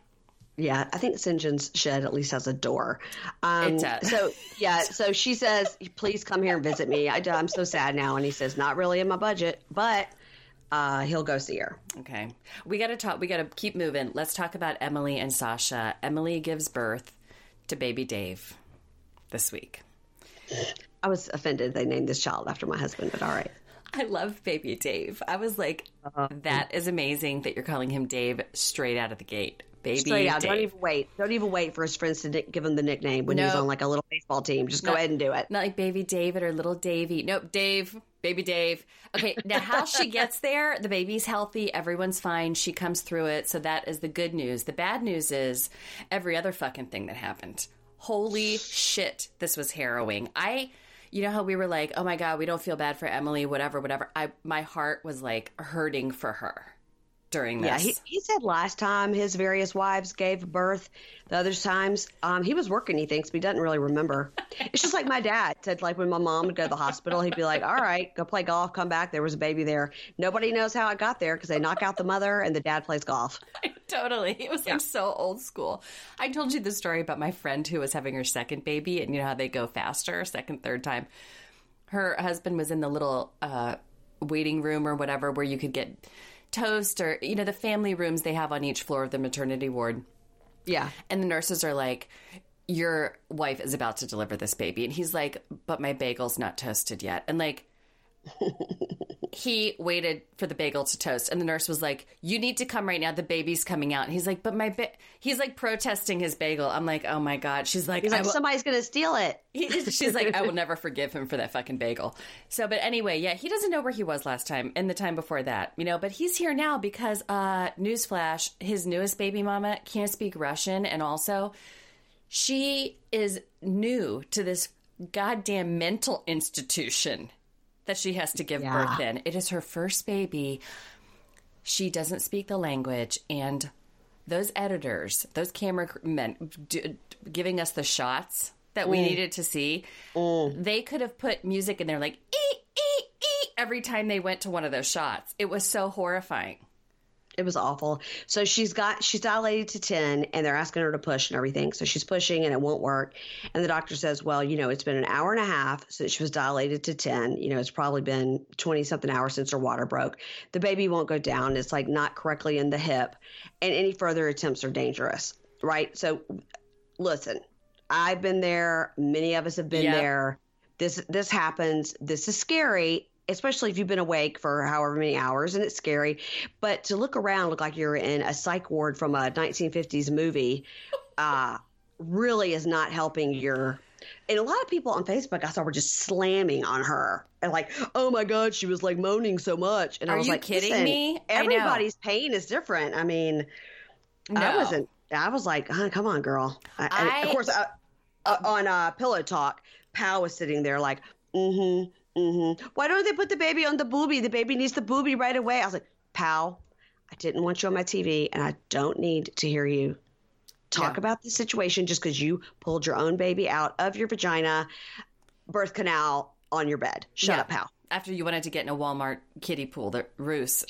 Yeah, I think Syngin's shed at least has a door. Um, It does. So yeah, so she says, "Please come here and visit me." I, am so sad now, and he says, "Not really in my budget, but uh, he'll go see her." Okay. We got to talk we got to keep moving. Let's talk about Emily and Sasha. Emily gives birth to baby Dave this week. I was offended they named this child after my husband, but all right. I love baby Dave. I was like, Uh-huh. that is amazing that you're calling him Dave straight out of the gate. Baby Straight out, Dave. don't even wait. Don't even wait for his friends to give him the nickname when he's No. on like a little baseball team. Just go ahead and do it. Not like baby David or little Davy. Nope, Dave, baby Dave. Okay, now how she gets there, the baby's healthy, everyone's fine, she comes through it, so that is the good news. The bad news is every other fucking thing that happened. Holy shit, this was harrowing. I you know how we were like, "Oh my god, we don't feel bad for Emily, whatever, whatever." I my heart was like hurting for her during this. Yeah, he, he said last time his various wives gave birth, the other times um, he was working. He thinks, but he doesn't really remember. it's just like my dad said. Like when my mom would go to the hospital, he'd be like, "All right, go play golf, come back. There was a baby there. Nobody knows how it got there because they knock out the mother and the dad plays golf." totally. It was Yeah. like so old school. I told you the story about my friend who was having her second baby, and you know how they go faster, second, third time. Her husband was in the little uh, waiting room or whatever where you could get toast or, you know, the family rooms they have on each floor of the maternity ward. Yeah, And the nurses are like, Your wife is about to deliver this baby. And he's like, But my bagel's not toasted yet. And like, he waited for the bagel to toast. And the nurse was like, You need to come right now. The baby's coming out. And he's like, But my ba-, he's like protesting his bagel. I'm like, Oh my God. She's like, he's like will- somebody's gonna steal it. she's like, I will never forgive him for that fucking bagel. So, but anyway, yeah, he doesn't know where he was last time and the time before that, you know, but he's here now because, uh, newsflash, his newest baby mama can't speak Russian. And also, she is new to this goddamn mental institution that she has to give Yeah. birth in. It is her first baby. She doesn't speak the language. And those editors, those cameramen d- giving us the shots that we mm. needed to see, mm. they could have put music in there like ee, ee, ee, every time they went to one of those shots. It was so horrifying. It was awful. So she's got she's dilated to ten, and they're asking her to push and everything. So she's pushing, and it won't work. And the doctor says, "Well, you know, it's been an hour and a half since she was dilated to ten. You know, it's probably been twenty something hours since her water broke. The baby won't go down. It's like not correctly in the hip, and any further attempts are dangerous. Right? So, listen, I've been there. Many of us have been Yep. there. This this happens. This is scary." Especially if you've been awake for however many hours, and it's scary. But to look around, look like you're in a psych ward from a 1950s movie, uh, really is not helping your. And a lot of people on Facebook I saw were just slamming on her and like, oh my god, she was like moaning so much. And I was you like, kidding me? Everybody's pain is different. I mean, I wasn't. I was like, come on, girl. I, and I- of course, uh, uh, on uh, Pillow Talk, Pal was sitting there like, mm-hmm, mm-hmm. Why don't they put the baby on the booby? The baby needs the booby right away. I was like, Pal, I didn't want you on my TV, and I don't need to hear you talk Yeah. about the situation just because you pulled your own baby out of your vagina, birth canal on your bed. Shut Yeah. up, Pal. After you wanted to get in a Walmart kiddie pool that Roos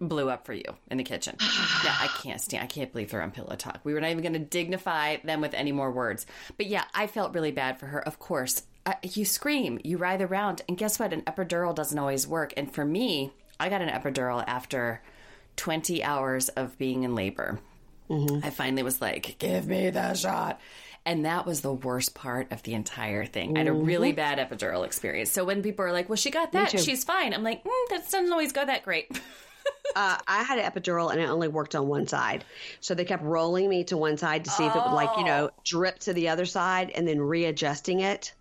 blew up for you in the kitchen. yeah, I can't stand. I can't believe they're on pillow talk. We were not even going to dignify them with any more words. But yeah, I felt really bad for her. Of course, uh, you scream, you writhe around, and guess what? An epidural doesn't always work. And for me, I got an epidural after 20 hours of being in labor. I finally was like, give me the shot. And that was the worst part of the entire thing. I had a really bad epidural experience. So when people are like, well, she got that, she's fine. I'm like, mm, that doesn't always go that great. uh, I had an epidural and it only worked on one side. So they kept rolling me to one side to see if it would, like, you know, drip to the other side and then readjusting it.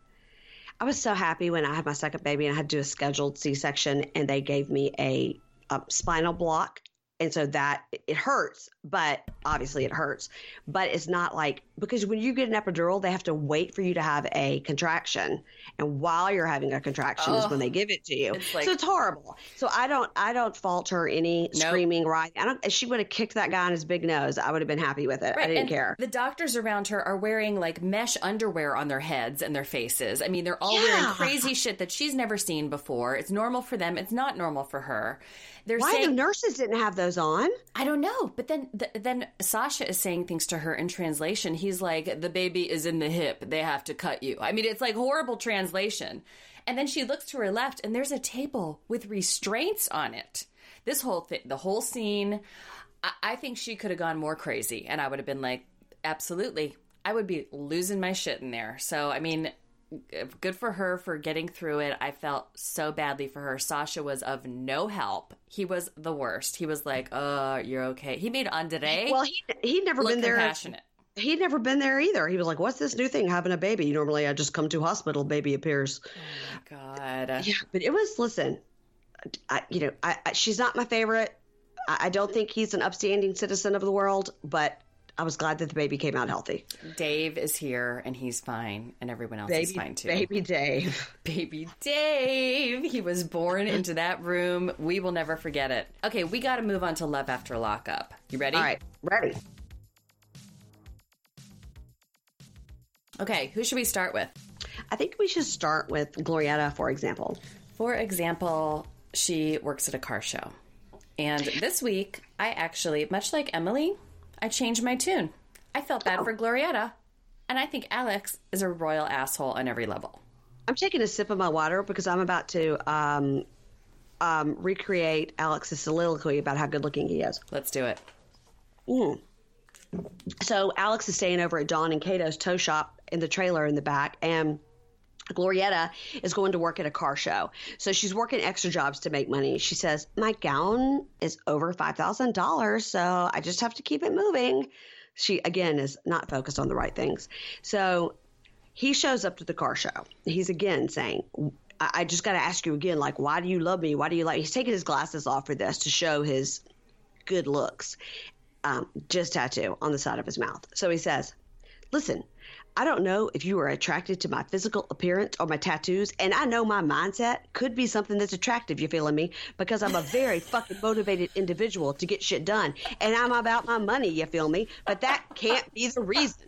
I was so happy when I had my second baby and I had to do a scheduled C section and they gave me a, a spinal block. And so that it hurts, but obviously it hurts. But it's not like because when you get an epidural, they have to wait for you to have a contraction, and while you're having a contraction is when they give it to you. It's like- so it's horrible. So I don't I don't fault her any Nope. screaming right. I don't. She would have kicked that guy in his big nose, I would have been happy with it. I didn't and care. The doctors around her are wearing like mesh underwear on their heads and their faces. I mean, they're all wearing crazy shit that she's never seen before. It's normal for them. It's not normal for her. They're Why saying the nurses didn't have those on? I don't know, but then th- then Sasha is saying things to her in translation. He's like, "The baby is in the hip. They have to cut you." I mean, it's like horrible translation. And then she looks to her left, and there's a table with restraints on it. This whole thing, the whole scene, I, I think she could have gone more crazy, and I would have been like, "Absolutely." I would be losing my shit in there. So, I mean, good for her for getting through it. I felt so badly for her. Sasha was of no help. He was the worst. He was like, "Uh, you're okay." He made Andrei Well, he he'd never been there. compassionate. He'd never been there either. He was like, "What's this new thing? Having a baby? Normally, I just come to hospital, baby appears." God, Yeah, but it was. Listen, I, you know, I, I, she's not my favorite. I, I don't think he's an upstanding citizen of the world, but I was glad that the baby came out healthy. Dave is here and he's fine, and everyone else baby, is fine too. Baby Dave. Baby Dave. He was born into that room. We will never forget it. Okay, we got to move on to Love After Lockup. You ready? All right, ready. Okay, who should we start with? I think we should start with Glorietta, for example. For example, she works at a car show. And this week, I actually, much like Emily, I changed my tune. I felt bad for Glorietta, and I think Alex is a royal asshole on every level. I'm taking a sip of my water because I'm about to um, um, recreate Alex's soliloquy about how good looking he is. Let's do it. Mm. So Alex is staying over at Dawn and Cato's tow shop in the trailer in the back, and Glorietta is going to work at a car show. So she's working extra jobs to make money. She says, My gown is over $5,000, so I just have to keep it moving. She, again, is not focused on the right things. So he shows up to the car show. He's again saying, I, I just got to ask you again, like, why do you love me? Why do you like? He's taking his glasses off for this to show his good looks. Um, just tattoo on the side of his mouth. So he says, Listen, I don't know if you are attracted to my physical appearance or my tattoos, and I know my mindset could be something that's attractive, you feeling me? Because I'm a very fucking motivated individual to get shit done, and I'm about my money, you feel me? But that can't be the reason.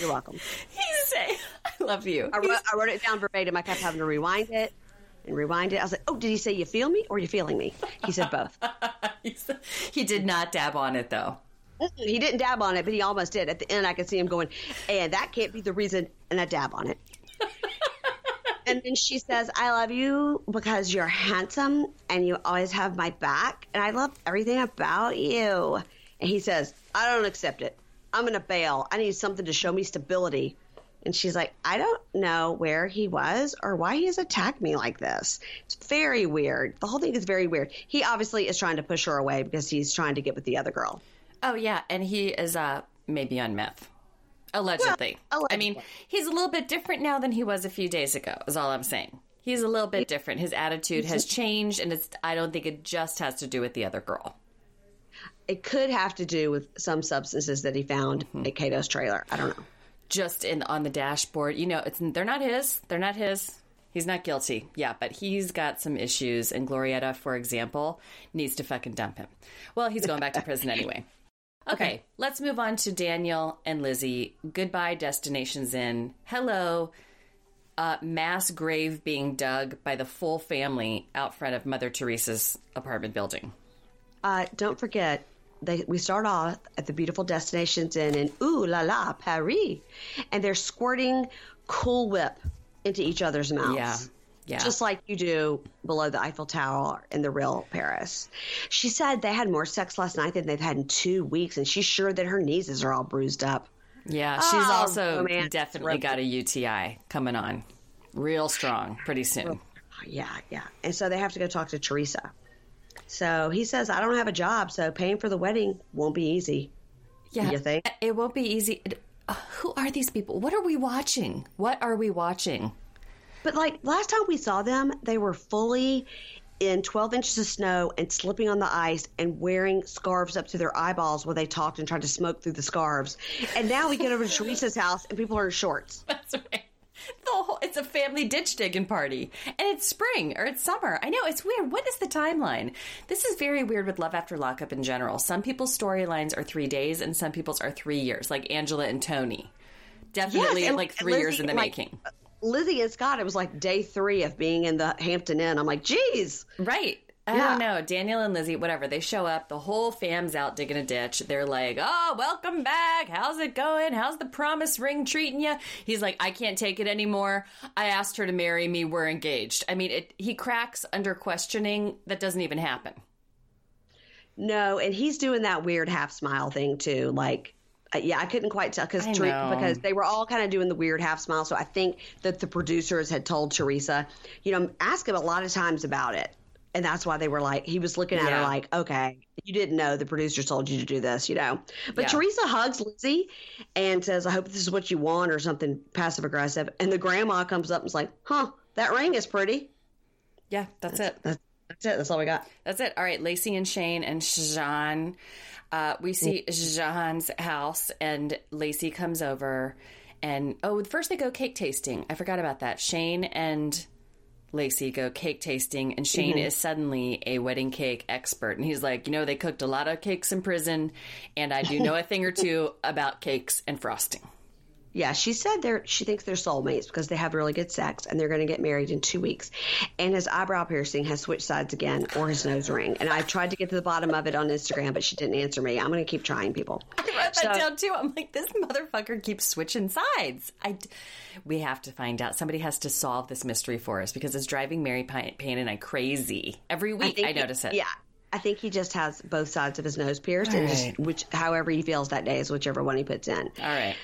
You're welcome. He's saying, I love you. I wrote, I wrote it down verbatim. I kept having to rewind it and rewind it. I was like, oh, did he say you feel me or you feeling me? He said both. he did not dab on it, though. He didn't dab on it, but he almost did. At the end, I could see him going, and that can't be the reason, and I dab on it. and then she says, I love you because you're handsome and you always have my back, and I love everything about you. And he says, I don't accept it. I'm going to bail. I need something to show me stability. And she's like, I don't know where he was or why he has attacked me like this. It's very weird. The whole thing is very weird. He obviously is trying to push her away because he's trying to get with the other girl. Oh yeah, and he is uh maybe on meth. Allegedly. Well, allegedly. I mean, he's a little bit different now than he was a few days ago. Is all I'm saying. He's a little bit different. His attitude has changed, and it's. I don't think it just has to do with the other girl. It could have to do with some substances that he found mm-hmm. at Cato's trailer. I don't know. Just in on the dashboard, you know, it's they're not his. They're not his. He's not guilty. Yeah, but he's got some issues, and Glorietta, for example, needs to fucking dump him. Well, he's going back to prison anyway. Okay, okay, let's move on to Daniel and Lizzie. Goodbye, Destinations Inn. Hello, uh, mass grave being dug by the full family out front of Mother Teresa's apartment building. Uh, don't forget, they, we start off at the beautiful Destinations Inn in Ooh La La, Paris, and they're squirting Cool Whip into each other's mouths. Yeah. Yeah. Just like you do below the Eiffel Tower in the real Paris. She said they had more sex last night than they've had in two weeks, and she's sure that her knees are all bruised up. Yeah, she's oh, also definitely got a UTI coming on real strong pretty soon. Yeah, yeah. And so they have to go talk to Teresa. So he says, I don't have a job, so paying for the wedding won't be easy. Yeah. You think? It won't be easy. Uh, who are these people? What are we watching? What are we watching? But like last time we saw them, they were fully in 12 inches of snow and slipping on the ice and wearing scarves up to their eyeballs while they talked and tried to smoke through the scarves. And now we get over to Teresa's house and people are in shorts. That's right. The whole, it's a family ditch digging party. And it's spring or it's summer. I know, it's weird. What is the timeline? This is very weird with Love After Lockup in general. Some people's storylines are three days and some people's are three years, like Angela and Tony. Definitely yes, and, like three Lizzie, years in the like, making. Lizzie and Scott, it was like day three of being in the Hampton Inn. I'm like, geez. Right. I yeah. don't know. Daniel and Lizzie, whatever, they show up. The whole fam's out digging a ditch. They're like, oh, welcome back. How's it going? How's the promise ring treating you? He's like, I can't take it anymore. I asked her to marry me. We're engaged. I mean, it, he cracks under questioning that doesn't even happen. No, and he's doing that weird half smile thing too. Like, yeah, I couldn't quite tell because because they were all kind of doing the weird half smile. So I think that the producers had told Teresa, you know, ask him a lot of times about it, and that's why they were like, he was looking at yeah. her like, okay, you didn't know the producers told you to do this, you know. But yeah. Teresa hugs Lizzie and says, I hope this is what you want or something passive aggressive. And the grandma comes up and is like, huh, that ring is pretty. Yeah, that's, that's it. That's, That's it. That's all we got. That's it. All right, Lacey and Shane and Jean. Uh, we see Jean's house, and Lacey comes over, and oh, first they go cake tasting. I forgot about that. Shane and Lacey go cake tasting, and Shane is suddenly a wedding cake expert. And he's like, you know, they cooked a lot of cakes in prison, and I do know a thing or two about cakes and frosting. Yeah, she said they're she thinks they're soulmates because they have really good sex and they're going to get married in two weeks. And his eyebrow piercing has switched sides again, or his nose ring. And I tried to get to the bottom of it on Instagram, but she didn't answer me. I'm going to keep trying, people. I wrote that down too. I'm like, this motherfucker keeps switching sides. I, we have to find out. Somebody has to solve this mystery for us because it's driving Mary Payne and I crazy every week. I, I notice it. Yeah. I think he just has both sides of his nose pierced, All and just which however he feels that day is whichever one he puts in. All right.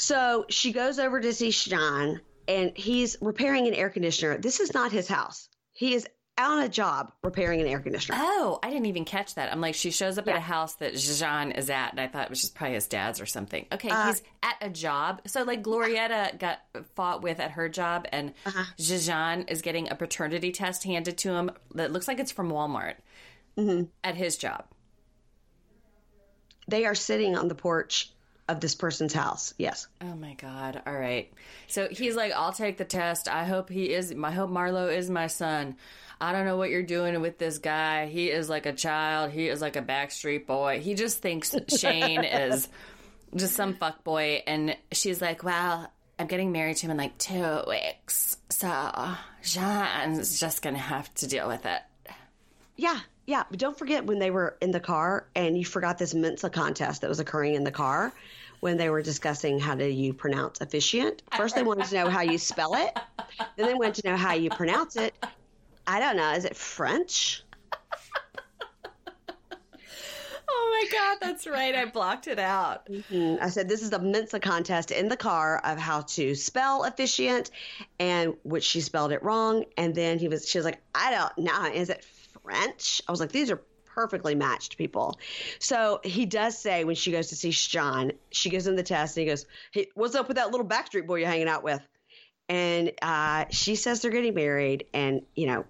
So she goes over to see Sean, and he's repairing an air conditioner. This is not his house. He is on a job repairing an air conditioner. Oh, I didn't even catch that. I'm like, she shows up yeah. at a house that Jean is at, and I thought it was just probably his dad's or something. Okay, uh, he's at a job. So, like, Glorietta got fought with at her job, and uh-huh. Jean is getting a paternity test handed to him that looks like it's from Walmart mm-hmm. at his job. They are sitting on the porch of this person's house. Yes. Oh my God. All right. So he's like, I'll take the test. I hope he is, I hope Marlo is my son. I don't know what you're doing with this guy. He is like a child. He is like a backstreet boy. He just thinks Shane is just some fuck boy. And she's like, well, I'm getting married to him in like two weeks. So Jean's just going to have to deal with it. Yeah. Yeah, but don't forget when they were in the car and you forgot this Mensa contest that was occurring in the car when they were discussing how do you pronounce officiant. First, they wanted to know how you spell it. Then they wanted to know how you pronounce it. I don't know. Is it French? Oh my God, that's right. I blocked it out. Mm-hmm. I said, This is a Mensa contest in the car of how to spell officiant, and which she spelled it wrong. And then he was, she was like, I don't know. Is it French. I was like, these are perfectly matched people. So he does say when she goes to see Sean, she gives him the test and he goes, Hey, what's up with that little backstreet boy you're hanging out with? And uh, she says they're getting married. And, you know,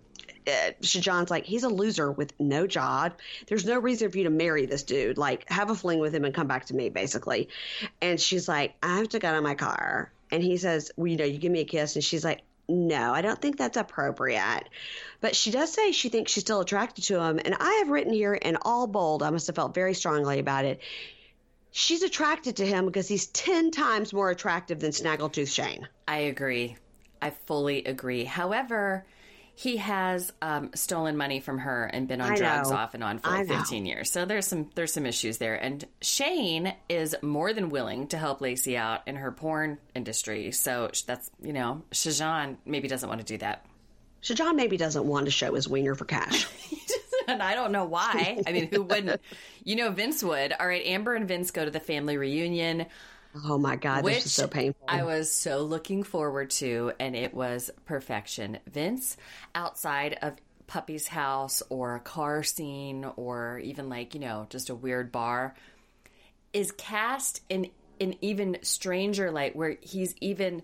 uh, like, he's a loser with no job. There's no reason for you to marry this dude. Like, have a fling with him and come back to me, basically. And she's like, I have to get in my car. And he says, well, you know, you give me a kiss. And she's like, no, I don't think that's appropriate. But she does say she thinks she's still attracted to him. And I have written here in all bold, I must have felt very strongly about it. She's attracted to him because he's 10 times more attractive than Snaggletooth Shane. I agree. I fully agree. However, he has um, stolen money from her and been on I drugs know. off and on for like 15 years. So there's some there's some issues there. And Shane is more than willing to help Lacey out in her porn industry. So that's you know, Shajan maybe doesn't want to do that. Shajan maybe doesn't want to show his wiener for cash. and I don't know why. I mean, who wouldn't? You know, Vince would. All right, Amber and Vince go to the family reunion. Oh my God, which this is so painful. I was so looking forward to, and it was perfection. Vince outside of Puppy's house or a car scene or even like, you know, just a weird bar is cast in an even stranger light where he's even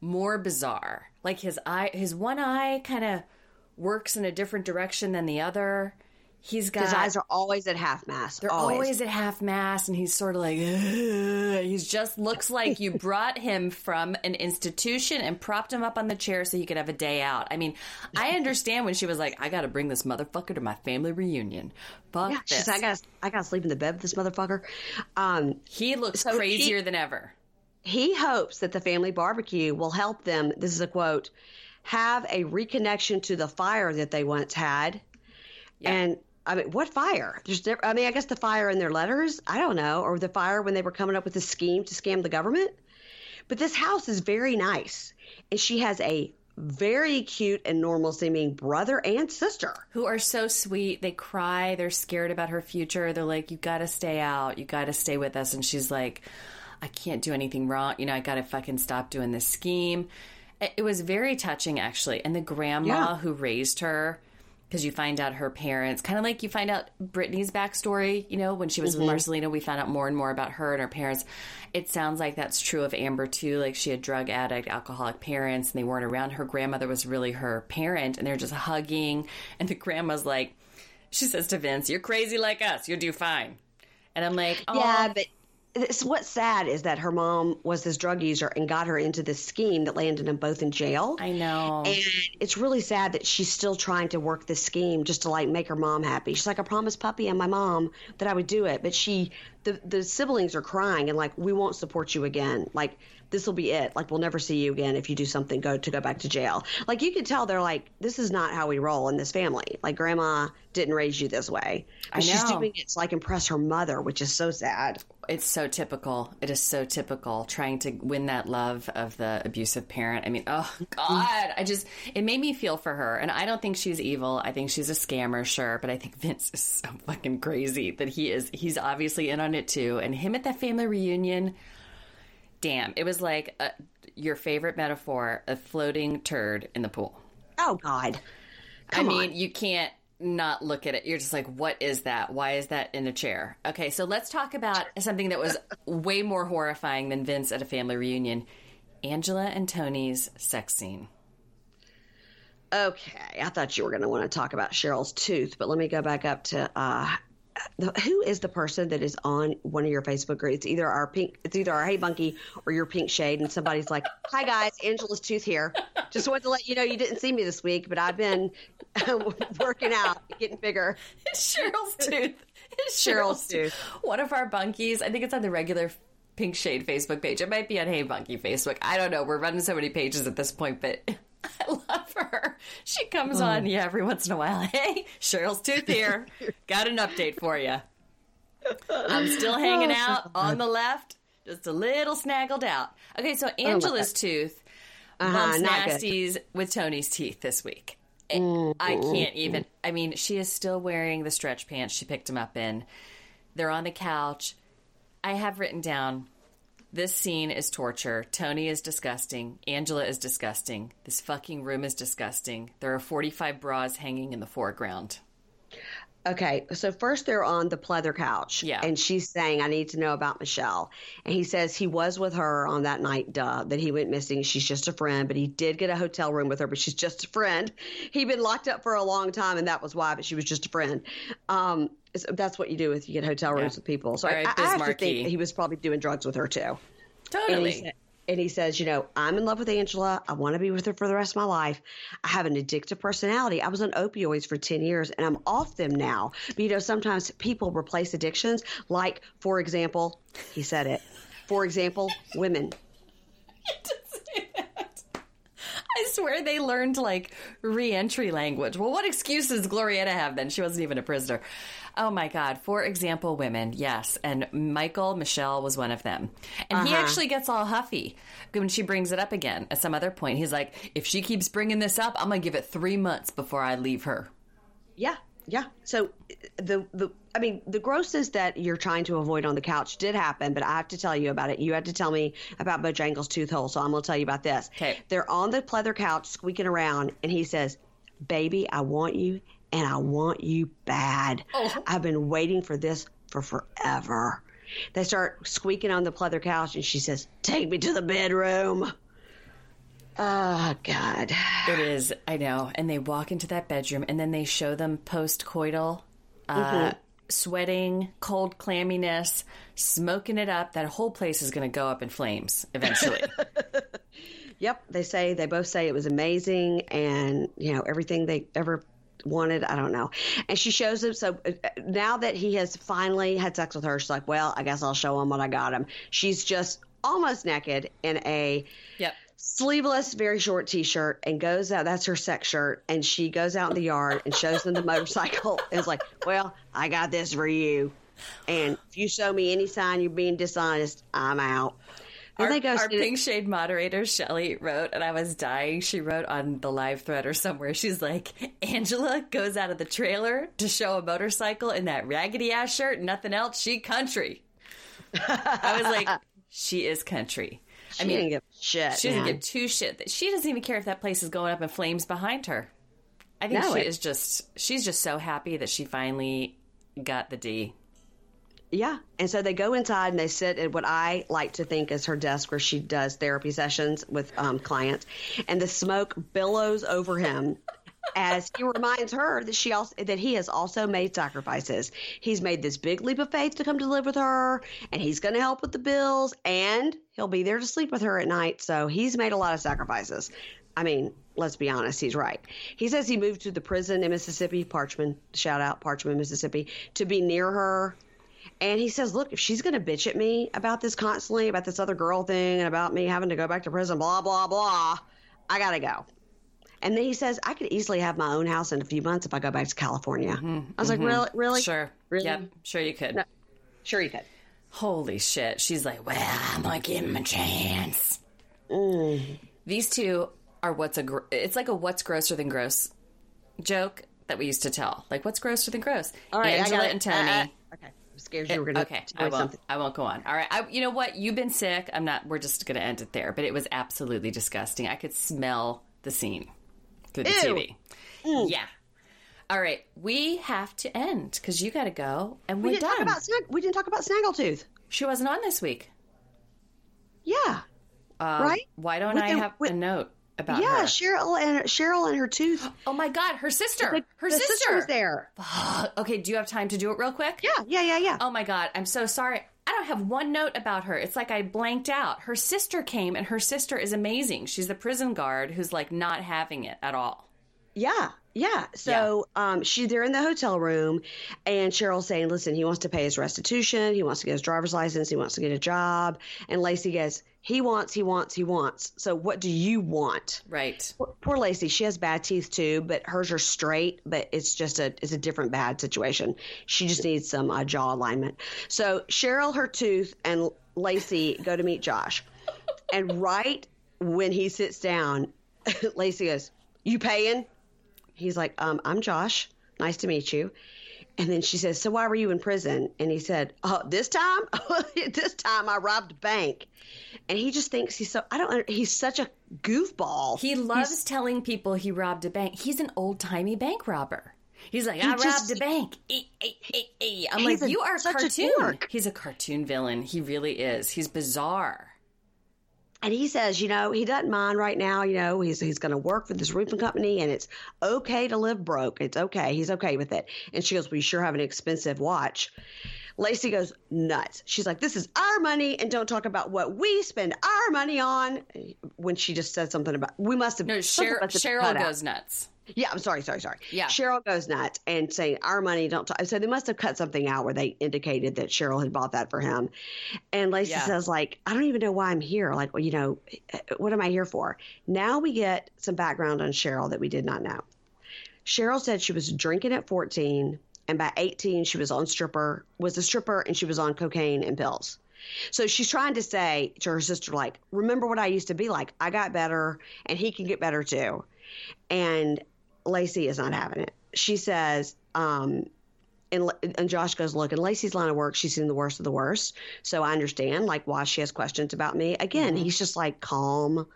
more bizarre. Like his eye, his one eye kind of works in a different direction than the other. He's got his eyes are always at half mast. They're always, always at half mast, and he's sort of like he just looks like you brought him from an institution and propped him up on the chair so he could have a day out. I mean, I understand when she was like, "I got to bring this motherfucker to my family reunion." Fuck yeah, this. I got I got to sleep in the bed with this motherfucker. Um, he looks so crazier he, than ever. He hopes that the family barbecue will help them. This is a quote. Have a reconnection to the fire that they once had. Yeah. And I mean, what fire? There's, I mean, I guess the fire in their letters. I don't know, or the fire when they were coming up with a scheme to scam the government. But this house is very nice, and she has a very cute and normal seeming brother and sister who are so sweet. They cry. They're scared about her future. They're like, "You got to stay out. You got to stay with us." And she's like, "I can't do anything wrong. You know, I got to fucking stop doing this scheme." It was very touching, actually. And the grandma yeah. who raised her because you find out her parents, kind of like you find out Brittany's backstory. You know, when she was with mm-hmm. Marcelino, we found out more and more about her and her parents. It sounds like that's true of Amber too. Like she had drug addict, alcoholic parents, and they weren't around. Her grandmother was really her parent, and they're just hugging. And the grandma's like, she says to Vince, "You're crazy like us. You'll do fine." And I'm like, oh, Yeah, but it's, what's sad is that her mom was this drug user and got her into this scheme that landed them both in jail. I know. And it's really sad that she's still trying to work this scheme just to like make her mom happy. She's like, I promised Puppy and my mom that I would do it, but she, the the siblings are crying and like, we won't support you again. Like this will be it. Like we'll never see you again if you do something go to go back to jail. Like you can tell they're like, this is not how we roll in this family. Like grandma didn't raise you this way. But she's doing it to like impress her mother, which is so sad. it's so typical. It is so typical trying to win that love of the abusive parent. I mean, oh mm-hmm. God, I just it made me feel for her. And I don't think she's evil. I think she's a scammer, sure, but I think Vince is so fucking crazy that he is he's obviously in on it too. And him at that family reunion, damn, it was like a, your favorite metaphor, a floating turd in the pool. Oh God. I mean, you can't not look at it. You're just like, what is that? Why is that in a chair? Okay, so let's talk about something that was way more horrifying than Vince at a family reunion Angela and Tony's sex scene. Okay, I thought you were going to want to talk about Cheryl's tooth, but let me go back up to uh, who is the person that is on one of your Facebook groups? It's either our pink, it's either our Hey Bunkie or your Pink Shade, and somebody's like, "Hi guys, Angela's tooth here. Just wanted to let you know you didn't see me this week, but I've been um, working out, getting bigger." It's Cheryl's tooth. It's Cheryl's tooth. One of our bunkies, I think it's on the regular Pink Shade Facebook page. It might be on Hey Bunkie Facebook. I don't know. We're running so many pages at this point, but I love her. She comes on, yeah, every once in a while. Hey, Cheryl's tooth here. Got an update for you. I'm still hanging out on the left, just a little snaggled out. Okay, so Angela's tooth bumps not good. nasties with Tony's teeth this week. Eh, I can't even. I mean, she is still wearing the stretch pants she picked him up in. They're on the couch. I have written down this scene is torture. Tony is disgusting. Angela is disgusting. This fucking room is disgusting. There are 45 bras hanging in the foreground. Okay, so first they're on the pleather couch. Yeah. And she's saying, I need to know about Michelle. And he says he was with her on that night, duh, that he went missing. She's just a friend, but he did get a hotel room with her, but she's just a friend. He'd been locked up for a long time, and that was why, but she was just a friend. Um, that's what you do if you get hotel rooms Yeah. with people. So All I, I have to think he was probably doing drugs with her too. And he, Totally. and he says, you know, I'm in love with Angela. I want to be with her for the rest of my life. I have an addictive personality. I was on opioids for 10 years and I'm off them now. But, you know, sometimes people replace addictions. Like, for example, he said it. For example, women. I swear they learned like re-entry language. Well, what excuse does Glorietta have then? She wasn't even a prisoner. Oh my God. For example, women. Yes. And Michael, Michelle was one of them. And he uh-huh. actually gets all huffy when she brings it up again at some other point. He's like, if she keeps bringing this up, I'm going to give it three months before I leave her. Yeah. Yeah. So the the I mean the grosses that you're trying to avoid on the couch did happen, but I have to tell you about it. You had to tell me about Bojangles' tooth hole, so I'm going to tell you about this. Okay. They're on the pleather couch squeaking around, and he says, "Baby, I want you, and I want you bad. I've been waiting for this for forever." They start squeaking on the pleather couch, and she says, "Take me to the bedroom." Oh God. It is, I know. And they walk into that bedroom and then they show them post coital, uh, sweating, cold clamminess, smoking it up. That whole place is going to go up in flames eventually. Yep, they say they both say it was amazing, and you know everything they ever wanted. I don't know. And she shows him. So uh, now that he has finally had sex with her, she's like, "Well, I guess I'll show him what I got him." She's just almost naked in a yep. sleeveless, very short T-shirt, and goes out. That's her sex shirt, and she goes out in the yard and shows them the motorcycle. And is like, "Well, I got this for you, and if you show me any sign you're being dishonest, I'm out." Our, our Pink Shade moderator, Shelly, wrote, and I was dying. She wrote on the live thread or somewhere, she's like, Angela goes out of the trailer to show a motorcycle in that raggedy ass shirt, nothing else. She country. I was like, she is country. She I mean, didn't give shit. she doesn't man. give two shit. She doesn't even care if that place is going up in flames behind her. I think No, she it- is just she's just so happy that she finally got the D. Yeah. And so they go inside and they sit at what I like to think is her desk where she does therapy sessions with um, clients. And the smoke billows over him as he reminds her that she also that he has also made sacrifices. He's made this big leap of faith to come to live with her and he's going to help with the bills and he'll be there to sleep with her at night. So he's made a lot of sacrifices. I mean, let's be honest, he's right. He says he moved to the prison in Mississippi, Parchman, shout out Parchman, Mississippi, to be near her and he says, Look, if she's going to bitch at me about this constantly, about this other girl thing, and about me having to go back to prison, blah, blah, blah, I got to go. And then he says, I could easily have my own house in a few months if I go back to California. I was like, Really? Really? Sure. Really? Yep. Sure you could. No. Sure, you could. Holy shit. She's like, well, I'm going to give him a chance. Mm. These two are what's a, gr- it's like a what's grosser than gross joke that we used to tell. Like, what's grosser than gross? All right. Angela and Tony. Uh, uh, okay. Scared you were going to okay, do I won't. something. I won't go on. All right, I, you know what? You've been sick. I'm not. We're just going to end it there. But it was absolutely disgusting. I could smell the scene through the Ew. TV. Yeah. All right, we have to end because you got to go, and We we're didn't, done. talk about, snag- we didn't talk about Snaggletooth. she wasn't on this week. Yeah. Um, Right? Why don't With I the- have with- a note about Yeah, her? Cheryl and Cheryl and her tooth. Oh my God, her sister. The- her the sister. was there. okay, do you have time to do it real quick? Yeah, yeah, yeah, yeah. Oh my God, I'm so sorry. I don't have one note about her. It's like I blanked out. Her sister came, and her sister is amazing. She's the prison guard who's like not having it at all. Yeah, yeah. So um, she they're in the hotel room, and Cheryl's saying, "Listen, he wants to pay his restitution. He wants to get his driver's license. He wants to get a job." And Lacey goes, "He wants, he wants, he wants. So what do you want?" Right. Poor, poor Lacey. She has bad teeth too, but hers are straight. But it's just a it's a different bad situation. She just needs some uh, jaw alignment. So Cheryl, her tooth, and Lacey go to meet Josh, and right when he sits down, Lacey goes, "You paying?" He's like, um, I'm Josh. Nice to meet you. And then she says, So why were you in prison? And he said, Oh, this time? this time I robbed a bank. And he just thinks he's so, I don't, he's such a goofball. He loves telling people he robbed a bank. He's an old timey bank robber. He's like, I just- robbed a bank. Eh, eh, eh. I'm like, a- you are a cartoon. dork. He's a cartoon villain. He really is. He's bizarre. And he says, you know, he doesn't mind right now. You know, he's he's going to work for this roofing company, and it's okay to live broke. It's okay. He's okay with it. And she goes, "We sure have an expensive watch." Lacey goes nuts. She's like, "This is our money, and don't talk about what we spend our money on." When she just said something about, we must have. No, Cheryl, have Cheryl out. goes nuts. Yeah, I'm sorry, sorry, sorry. Yeah. Cheryl goes nuts and saying our money don't talk. So they must have cut something out where they indicated that Cheryl had bought that for him. And Lacey Yeah. says, like, I don't even know why I'm here. Like, well, you know, what am I here for? Now we get some background on Cheryl that we did not know. Cheryl said she was drinking at 14, and by 18 she was on stripper, was a stripper, and she was on cocaine and pills. So she's trying to say to her sister, like, remember what I used to be like. I got better, and he can get better too. And Lacey is not having it. She says, um, and, and Josh goes, look, in Lacey's line of work, she's seen the worst of the worst. So I understand, like, why she has questions about me. Again, he's just like calm.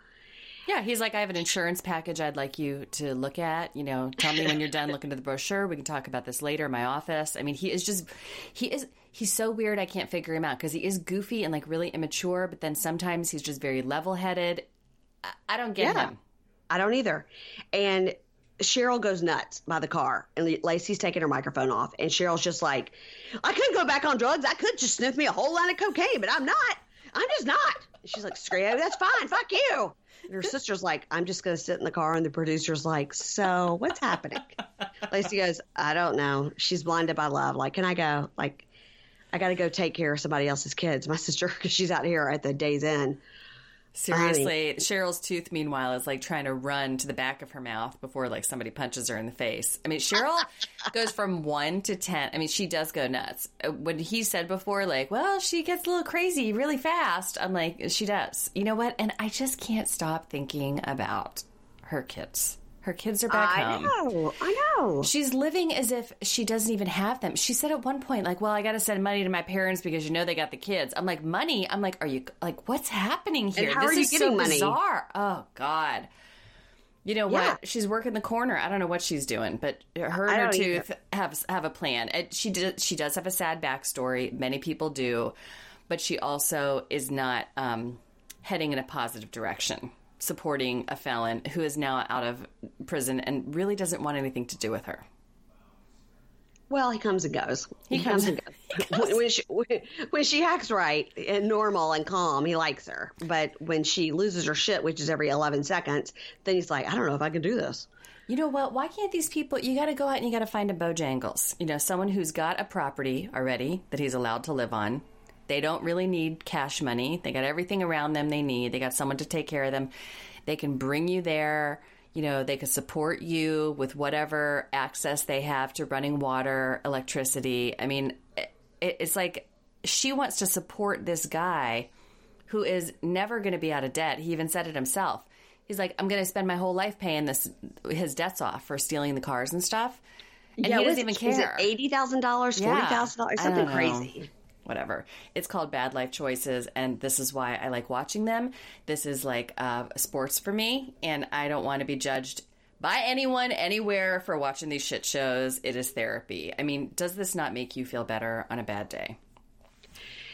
Yeah, he's like, I have an insurance package I'd like you to look at. You know, tell me when you're done looking at the brochure. We can talk about this later in my office. I mean, he is just, he is, he's so weird. I can't figure him out because he is goofy and like really immature, but then sometimes he's just very level headed. I, I don't get Yeah. him. I don't either. And Cheryl goes nuts by the car, and Lacey's taking her microphone off, and Cheryl's just like, "I could go back on drugs. I could just sniff me a whole line of cocaine, but I'm not. I'm just not." She's like, "Screw you. That's fine. Fuck you." And her sister's like, "I'm just gonna sit in the car," and the producer's like, "So what's happening?" Lacey goes, "I don't know. She's blinded by love. Like, can I go? Like." I got to go take care of somebody else's kids. My sister, because she's out here at the day's end. Seriously, Cheryl's tooth, meanwhile, is like trying to run to the back of her mouth before like somebody punches her in the face. I mean, Cheryl goes from one to ten. I mean, she does go nuts. Uh, When he said before, like, well, she gets a little crazy really fast. I'm like, she does. You know what? And I just can't stop thinking about her kids. Her kids are back I home. know. I know. She's living as if she doesn't even have them. She said at one point, like, well, I got to send money to my parents because you know they got the kids. I'm like, money? I'm like, are you, like, what's happening here? how this are you is getting so money? bizarre. Oh, God. You know Yeah. what? She's working the corner. I don't know what she's doing, but her and her tooth have have a plan. And she did. She does have a sad backstory. Many people do, but she also is not um, heading in a positive direction, supporting a felon who is now out of prison and really doesn't want anything to do with her. Well, he comes and goes. He, comes- comes, and goes. When, when she when, when she acts right and normal and calm, he likes her. But when she loses her shit, which is every eleven seconds, then he's like, I don't know if I can do this. You know what? Why can't these people? You got to go out and you got to find a Bojangles. You know, someone who's got a property already that he's allowed to live on. They don't really need cash money. They got everything around them they need. They got someone to take care of them. They can bring you there. You know, they can support you with whatever access they have to running water, electricity. I mean, it, it's like she wants to support this guy who is never going to be out of debt. He even said it himself. He's like, I'm going to spend my whole life paying this his debts off for stealing the cars and stuff. And he was doesn't even Is it care. eighty thousand dollars, forty thousand dollars, something crazy? Whatever. It's called Bad Life Choices, and this is why I like watching them. This is like uh, sports for me, and I don't want to be judged by anyone anywhere for watching these shit shows. It is therapy. I mean, does this not make you feel better on a bad day?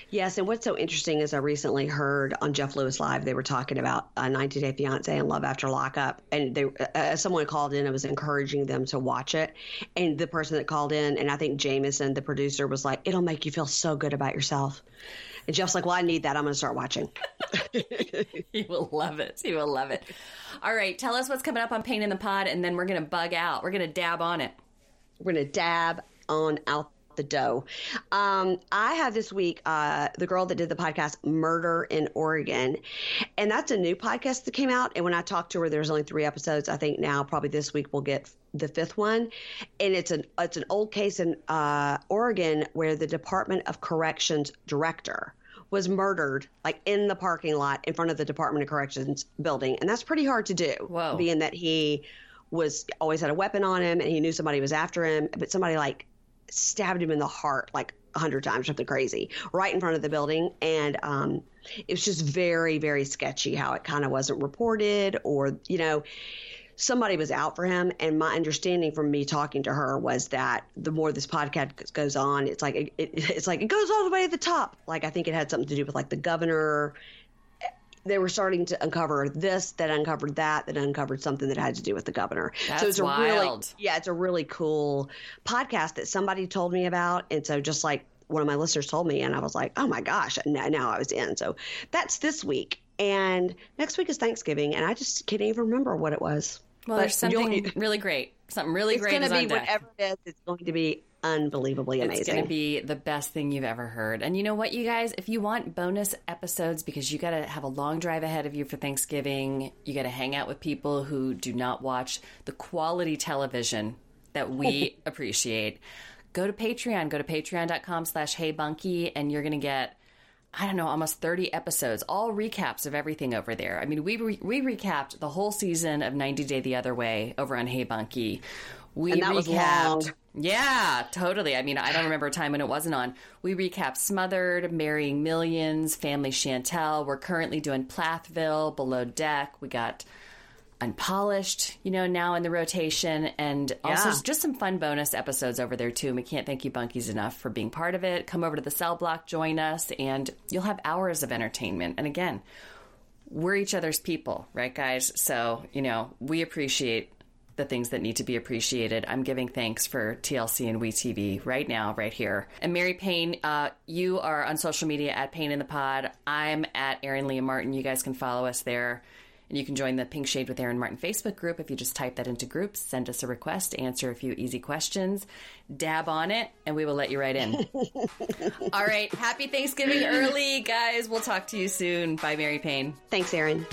Yes, and what's so interesting is I recently heard on Jeff Lewis Live they were talking about uh, 90 Day Fiance and Love After Lockup, and they uh, someone called in and was encouraging them to watch it, and the person that called in, and I think Jameson, the producer, was like, "It'll make you feel so good about yourself," and Jeff's like, "Well, I need that. I'm going to start watching." You will love it. You will love it. All right, tell us what's coming up on Payne in the Pod, and then we're going to bug out. We're going to dab on it. We're going to dab on out the dough. Um, I have this week uh, the girl that did the podcast Murder in Oregon, and that's a new podcast that came out. And when I talked to her, there's only three episodes. I think now probably this week we'll get the fifth one, and it's an it's an old case in uh, Oregon where the Department of Corrections director was murdered like in the parking lot in front of the Department of Corrections building, and that's pretty hard to do. Whoa. Being that he was always had a weapon on him and he knew somebody was after him, but somebody like stabbed him in the heart like a hundred times, something crazy, right in front of the building. And um, it was just very, very sketchy how it kind of wasn't reported or, you know, somebody was out for him. And my understanding from me talking to her was that the more this podcast goes on, it's like, it, it, it's like it goes all the way to the top. Like, I think it had something to do with like the governor they were starting to uncover this, that uncovered that, that uncovered something that had to do with the governor. That's so it's a really, wild. yeah, it's a really cool podcast that somebody told me about, and so just like one of my listeners told me, and I was like, oh my gosh, now, I was in. So that's this week, and next week is Thanksgiving, and I just can't even remember what it was. Well, But there's something really great. Something really It's great it's going to be deck. whatever it is. It's going to be unbelievably amazing. It's going to be the best thing you've ever heard. And you know what, you guys? If you want bonus episodes because you got to have a long drive ahead of you for Thanksgiving, you got to hang out with people who do not watch the quality television that we appreciate. Go to Patreon. Go to patreon.com slash heybunkie and you're going to get, I don't know, almost 30 episodes, all recaps of everything over there. I mean, we, re- we recapped the whole season of 90 Day the Other Way over on Hey Bunkie. We And that was long. yeah, totally. I mean, I don't remember a time when it wasn't on. We recapped Smothered, Marrying Millions, Family Chantel. We're currently doing Plathville, Below Deck. We got Unpolished, you know, now in the rotation, and also Yeah. just some fun bonus episodes over there too. And we can't thank you, Bunkies, enough for being part of it. Come over to the cell block, join us, and you'll have hours of entertainment. And again, we're each other's people, right, guys? So, you know, we appreciate the things that need to be appreciated. I'm giving thanks for TLC and WeTV right now, right here. And Mary Payne, uh, you are on social media at Payne in the Pod. I'm at Erin Leah Martin. You guys can follow us there. And you can join the Pink Shade with Erin Martin Facebook group if you just type that into groups, send us a request, answer a few easy questions, dab on it, and we will let you right in. All right. Happy Thanksgiving early, guys. We'll talk to you soon. Bye, Mary Payne. Thanks, Erin.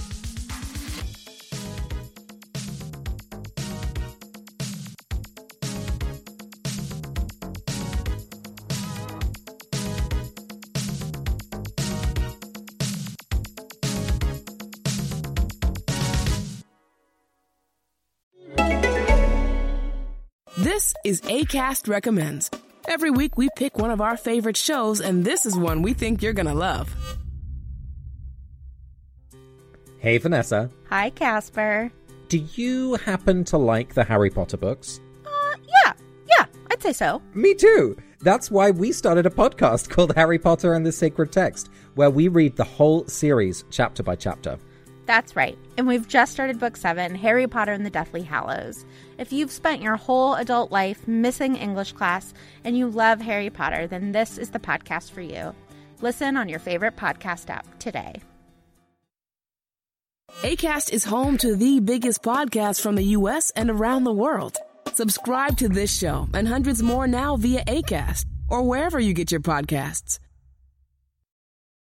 Is ACAST Recommends. Every week we pick one of our favorite shows, and this is one we think you're gonna love. Hey, Vanessa. Hi, Casper. do you happen to like the Harry Potter books? Uh, yeah, yeah, I'd say so. Me too. That's why we started a podcast called Harry Potter and the Sacred Text, where we read the whole series chapter by chapter. That's right. And we've just started book seven Harry Potter and the Deathly Hallows. If you've spent your whole adult life missing English class and you love Harry Potter, then this is the podcast for you. Listen on your favorite podcast app today. ACAST is home to the biggest podcasts from the U.S. and around the world. Subscribe to this show and hundreds more now via ACAST or wherever you get your podcasts.